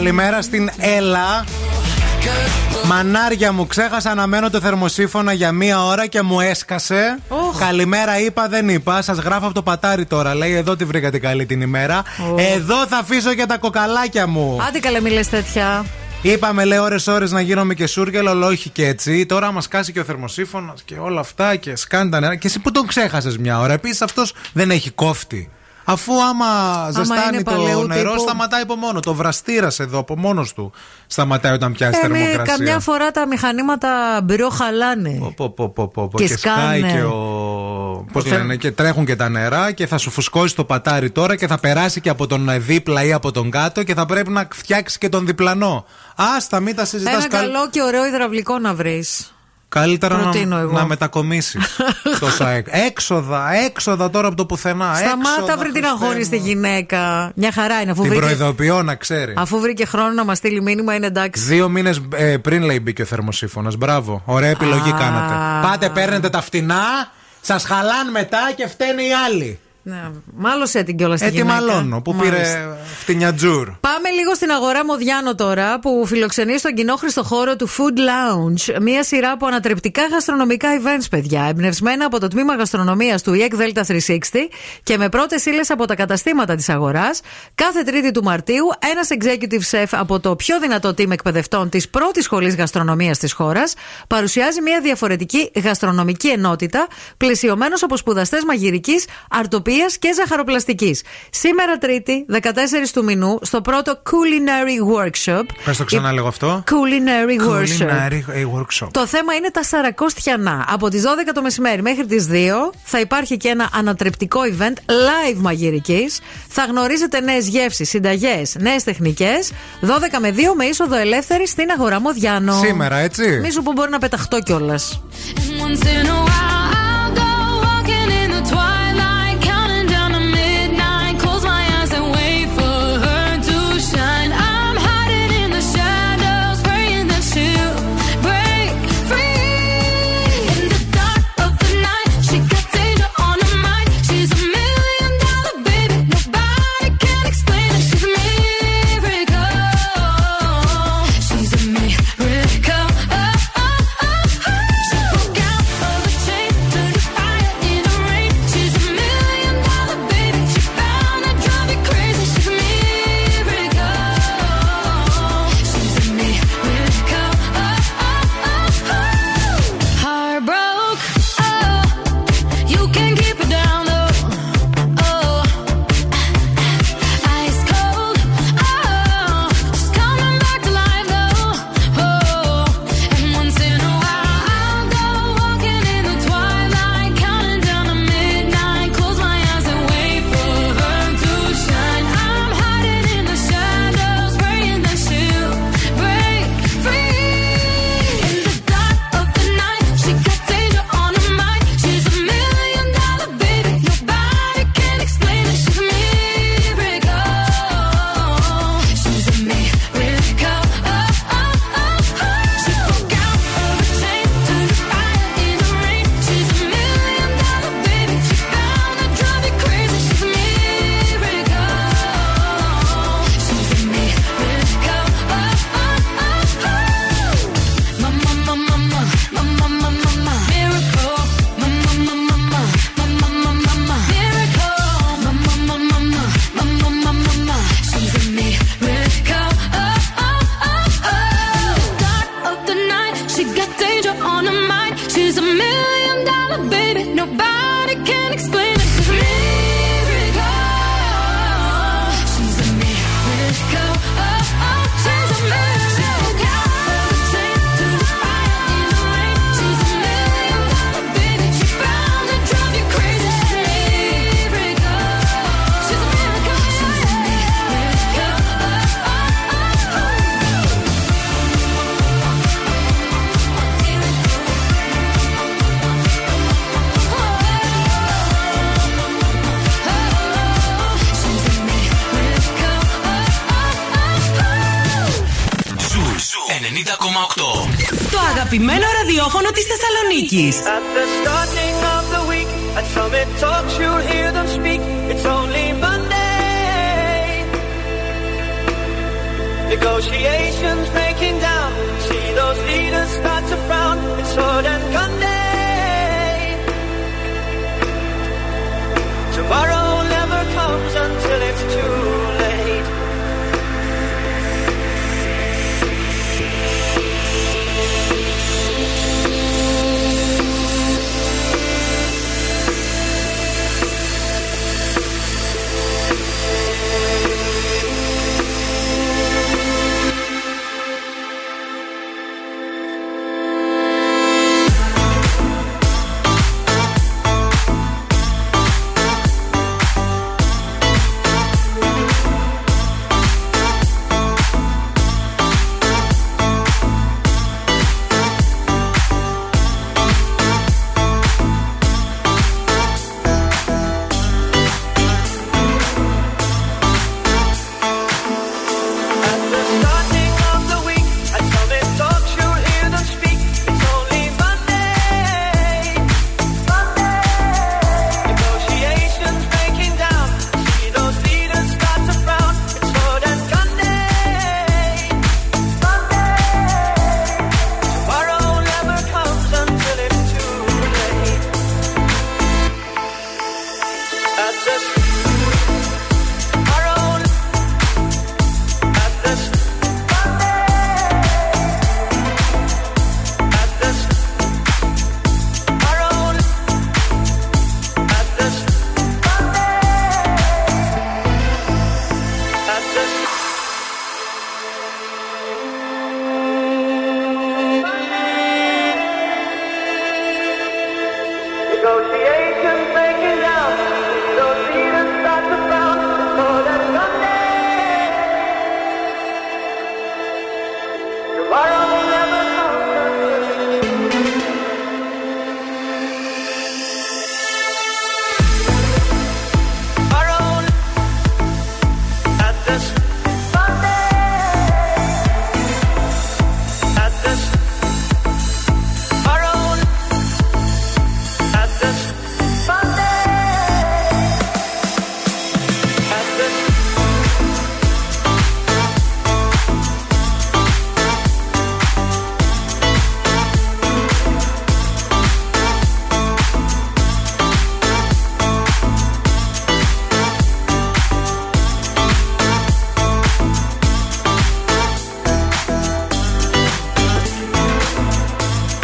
Καλημέρα στην Έλα. Μανάρια μου, ξέχασα να μένω το θερμοσύφωνα για μία ώρα και μου έσκασε. Καλημέρα, είπα, δεν είπα. Σας γράφω από το πατάρι τώρα. Λέει, εδώ τη βρήκα την καλή την ημέρα. Εδώ θα αφήσω και τα κοκαλάκια μου. Άντε καλέ μιλές τέτοια. Είπαμε, λέει, ώρε-ώρε να γίνομαι και σούργελο, αλλά όχι και έτσι. Τώρα μα κάσει και ο θερμοσύφωνας και όλα αυτά και σκάνει τα νερά. Και εσύ που τον ξέχασες μια ώρα. Επίσης αυτός δεν έχει κόφτη. Αφού άμα ζεστάνει είναι το παλαιού νερό, τύπου. σταματάει από μόνο. Το βραστήρας εδώ από μόνος του σταματάει όταν πιάσει Ε, με θερμοκρασία. καμιά φορά τα μηχανήματα μπριό χαλάνε. Πω, πω, πω, πω, πω. Και Και, σκάει σκάνε. και ο. Πώς Το λένε, και τρέχουν και τα νερά και θα σου φουσκώσει το πατάρι τώρα και θα περάσει και από τον δίπλα ή από τον κάτω και θα πρέπει να φτιάξει και τον διπλανό. Άστα, μην τα συζητάς Ένα καλό και ωραίο υδραυλικό να βρεις. Καλύτερα Προτείνω να, εγώ. να μετακομίσεις. τόσα έκ- έξοδα, έξοδα τώρα από το πουθενά. Σταμάτα έξοδα, βρει την Χριστέ αγχώνη στη μου. γυναίκα. Μια χαρά είναι. Αφού Την βρήκε, προειδοποιώ να ξέρει. αφού βρήκε χρόνο να μας στείλει μήνυμα, είναι εντάξει. Δύο μήνες πριν λέει μπήκε ο θερμοσύφωνας. Μπράβο. Ωραία επιλογή Α. κάνατε. Πάτε, παίρνετε τα φτηνά, σας χαλάν μετά και φταίνε οι άλλοι. Ναι, μάλωσε την κιόλας στη Ε, τι γυναίκα. μαλώνω, που Μάλιστα. πήρε φτηνιατζούρ. Πάμε λίγο στην αγορά Μοδιάνο τώρα, που φιλοξενεί στον κοινόχρηστο χώρο του Food Lounge μία σειρά από ανατρεπτικά γαστρονομικά events, παιδιά. Εμπνευσμένα από το τμήμα γαστρονομίας του EEC Delta 360 και με πρώτες ύλες από τα καταστήματα της αγοράς. Κάθε Τρίτη του Μαρτίου, ένας executive chef από το πιο δυνατό team εκπαιδευτών της πρώτης σχολής γαστρονομίας της χώρας παρουσιάζει μία διαφορετική γαστρονομική ενότητα, πλαισιωμένος από σπουδαστές μαγειρικής, αρτοπία και ζαχαροπλαστικής. Σήμερα Τρίτη, 14 του μηνού, στο πρώτο Culinary Workshop. Πες το ξανά λίγο αυτό. Culinary Workshop. Culinary ε, workshop. Το θέμα είναι τα σαρακόστιανά. Από τις 12 το μεσημέρι μέχρι τις 2 θα υπάρχει και ένα ανατρεπτικό event live μαγειρικής. Θα γνωρίζετε νέες γεύσεις, συνταγές, νέες τεχνικές. 12 με 2 με είσοδο ελεύθερη στην αγορά Μοδιάνο. Σήμερα, έτσι. Μη σου που μπορεί να πεταχτώ κιόλας.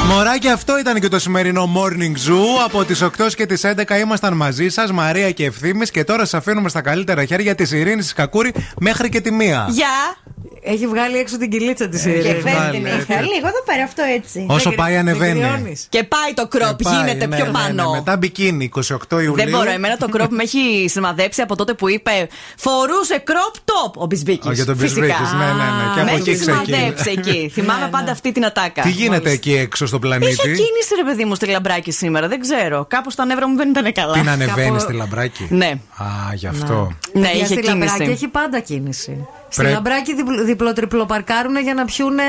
Μωράκι, αυτό ήταν και το σημερινό Morning Zoo. Από τις 8 και τις 11 ήμασταν μαζί σας, Μαρία και Ευθύμης. Και τώρα σας αφήνουμε στα καλύτερα χέρια της Ειρήνης τη Κακούρη μέχρι και τη μία. Γεια! Έχει βγάλει έξω την κυλίτσα της Ειρήνης. Και φες βάλε, την έτσι. είχα. Λίγο εδώ πέρα, αυτό έτσι. Όσο πάει, ανεβαίνει. Και πάει το κρόπ, Ε, πάει, γίνεται ναι, πιο ναι, πάνω. ναι. Μετά μπικίνι, 28 Ιουλίου. Δεν μπορώ. Εμένα το κρόπ με έχει σημαδέψει από τότε που είπε Φορούσε crop top ο Μπισμπίκης. Α, για τον Μπισμπίκης, ναι, ναι, ναι. Και από με εκεί έχει ξεκίνησε. σημαδέψει εκεί. Θυμάμαι πάντα αυτή την ατάκα. Τι γίνεται εκεί έξω στο Είχε πλανήτη. κίνηση ρε παιδί μου στη Λαμπράκη σήμερα, δεν ξέρω. Κάπως τα νεύρα μου δεν ήταν καλά. Την ανεβαίνει Κάπου- στη Λαμπράκη. Ναι. Α, γι' αυτό. Ναι, Παιδιά, είχε στη Λαμπράκη κίνηση. έχει πάντα κίνηση. Στη Πρέπει- Λαμπράκη διπλο-τριπλο παρκάρουν για να πιούνε.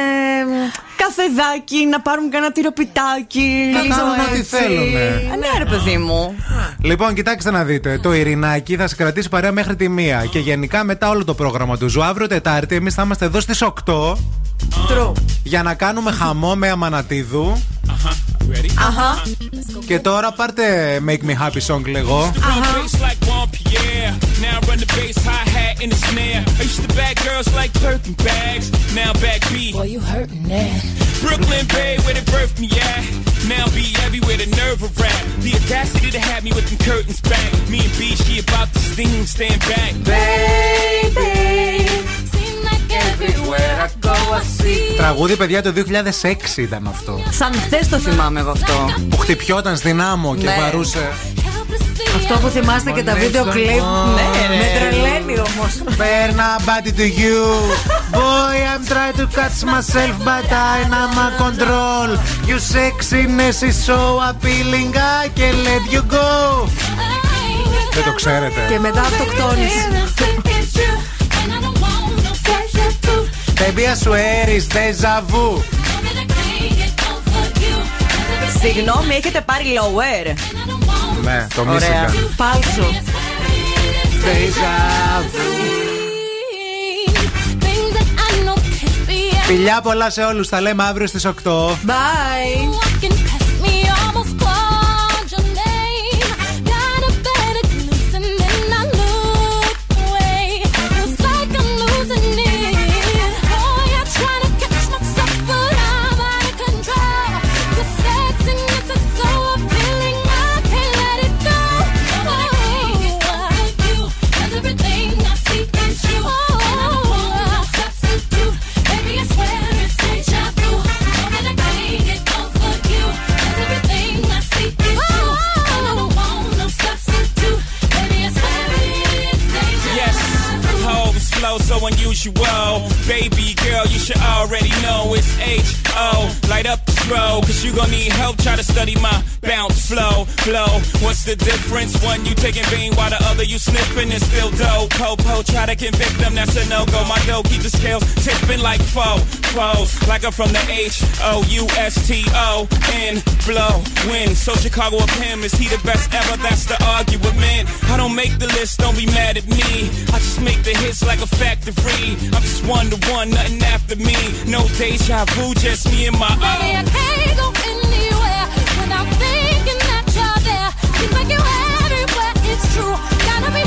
Καφεδάκι, να πάρουν κανένα τυροπιτάκι. Να λίγο κάνουν ό,τι έτσι. θέλουνε. Ε, Ναι, ρε παιδί μου. Λοιπόν, κοιτάξτε να δείτε. Το Ειρηνάκι θα σε κρατήσει παρέα μέχρι τη μία. Και γενικά μετά όλο το πρόγραμμα του Zoo. Αύριο Τετάρτη, εμείς θα είμαστε εδώ στις 8. Για να κάνουμε χαμό με αμανατίδου, αχα, και τώρα πάρτε Make Me Happy σών κλεγό. Now be everywhere, the nerve of rap. The audacity to have me with them curtains back. Me and B, she about to steam, stand back. Baby, seem like everywhere I go, I see. Τραγούδι, παιδιά, το 2006 ήταν αυτό. Σαν χθε το θυμάμαι εγώ αυτό. Που χτυπιόταν στην άμμο και Ναι. Αυτό που θυμάστε και τα βίντεο κλιπ. Ναι, ναι, Με τρελαίνει όμως. Πέρνα, μπάτι του γιου. Boy, I'm trying to catch myself, but I am a control. You sexiness is so appealing, I can let you go. Δεν το ξέρετε. Και μετά αυτοκτόνηση. Baby, I swear it's déjà vu. Συγγνώμη, έχετε πάρει lower. Ναι, το Ωραία. μίσηκα. Πάλσο. Φιλιά πολλά σε όλους, τα λέμε αύριο στις 8. Bye. So unusual. Baby girl, you should already know it's H O. Light up the stroll, cause you gon' need help. Try to study my bounce flow, flow. What's the difference? One you taking vein while the other you sniffing and still dope. Popo, try to convict them, that's a no go. My dough keep the scales tipping like foe, foes. Like I'm from the H O U S T O N. Blow, win. So Chicago of him, is he the best ever? That's the argument. I don't make the list, don't be mad at me. I just make the hits like a factory. I'm just one to one, nothing after me. No deja vu, just me and my Baby, I can't go anywhere without thinking that you're there. Seems like you're everywhere, it's true. Gotta be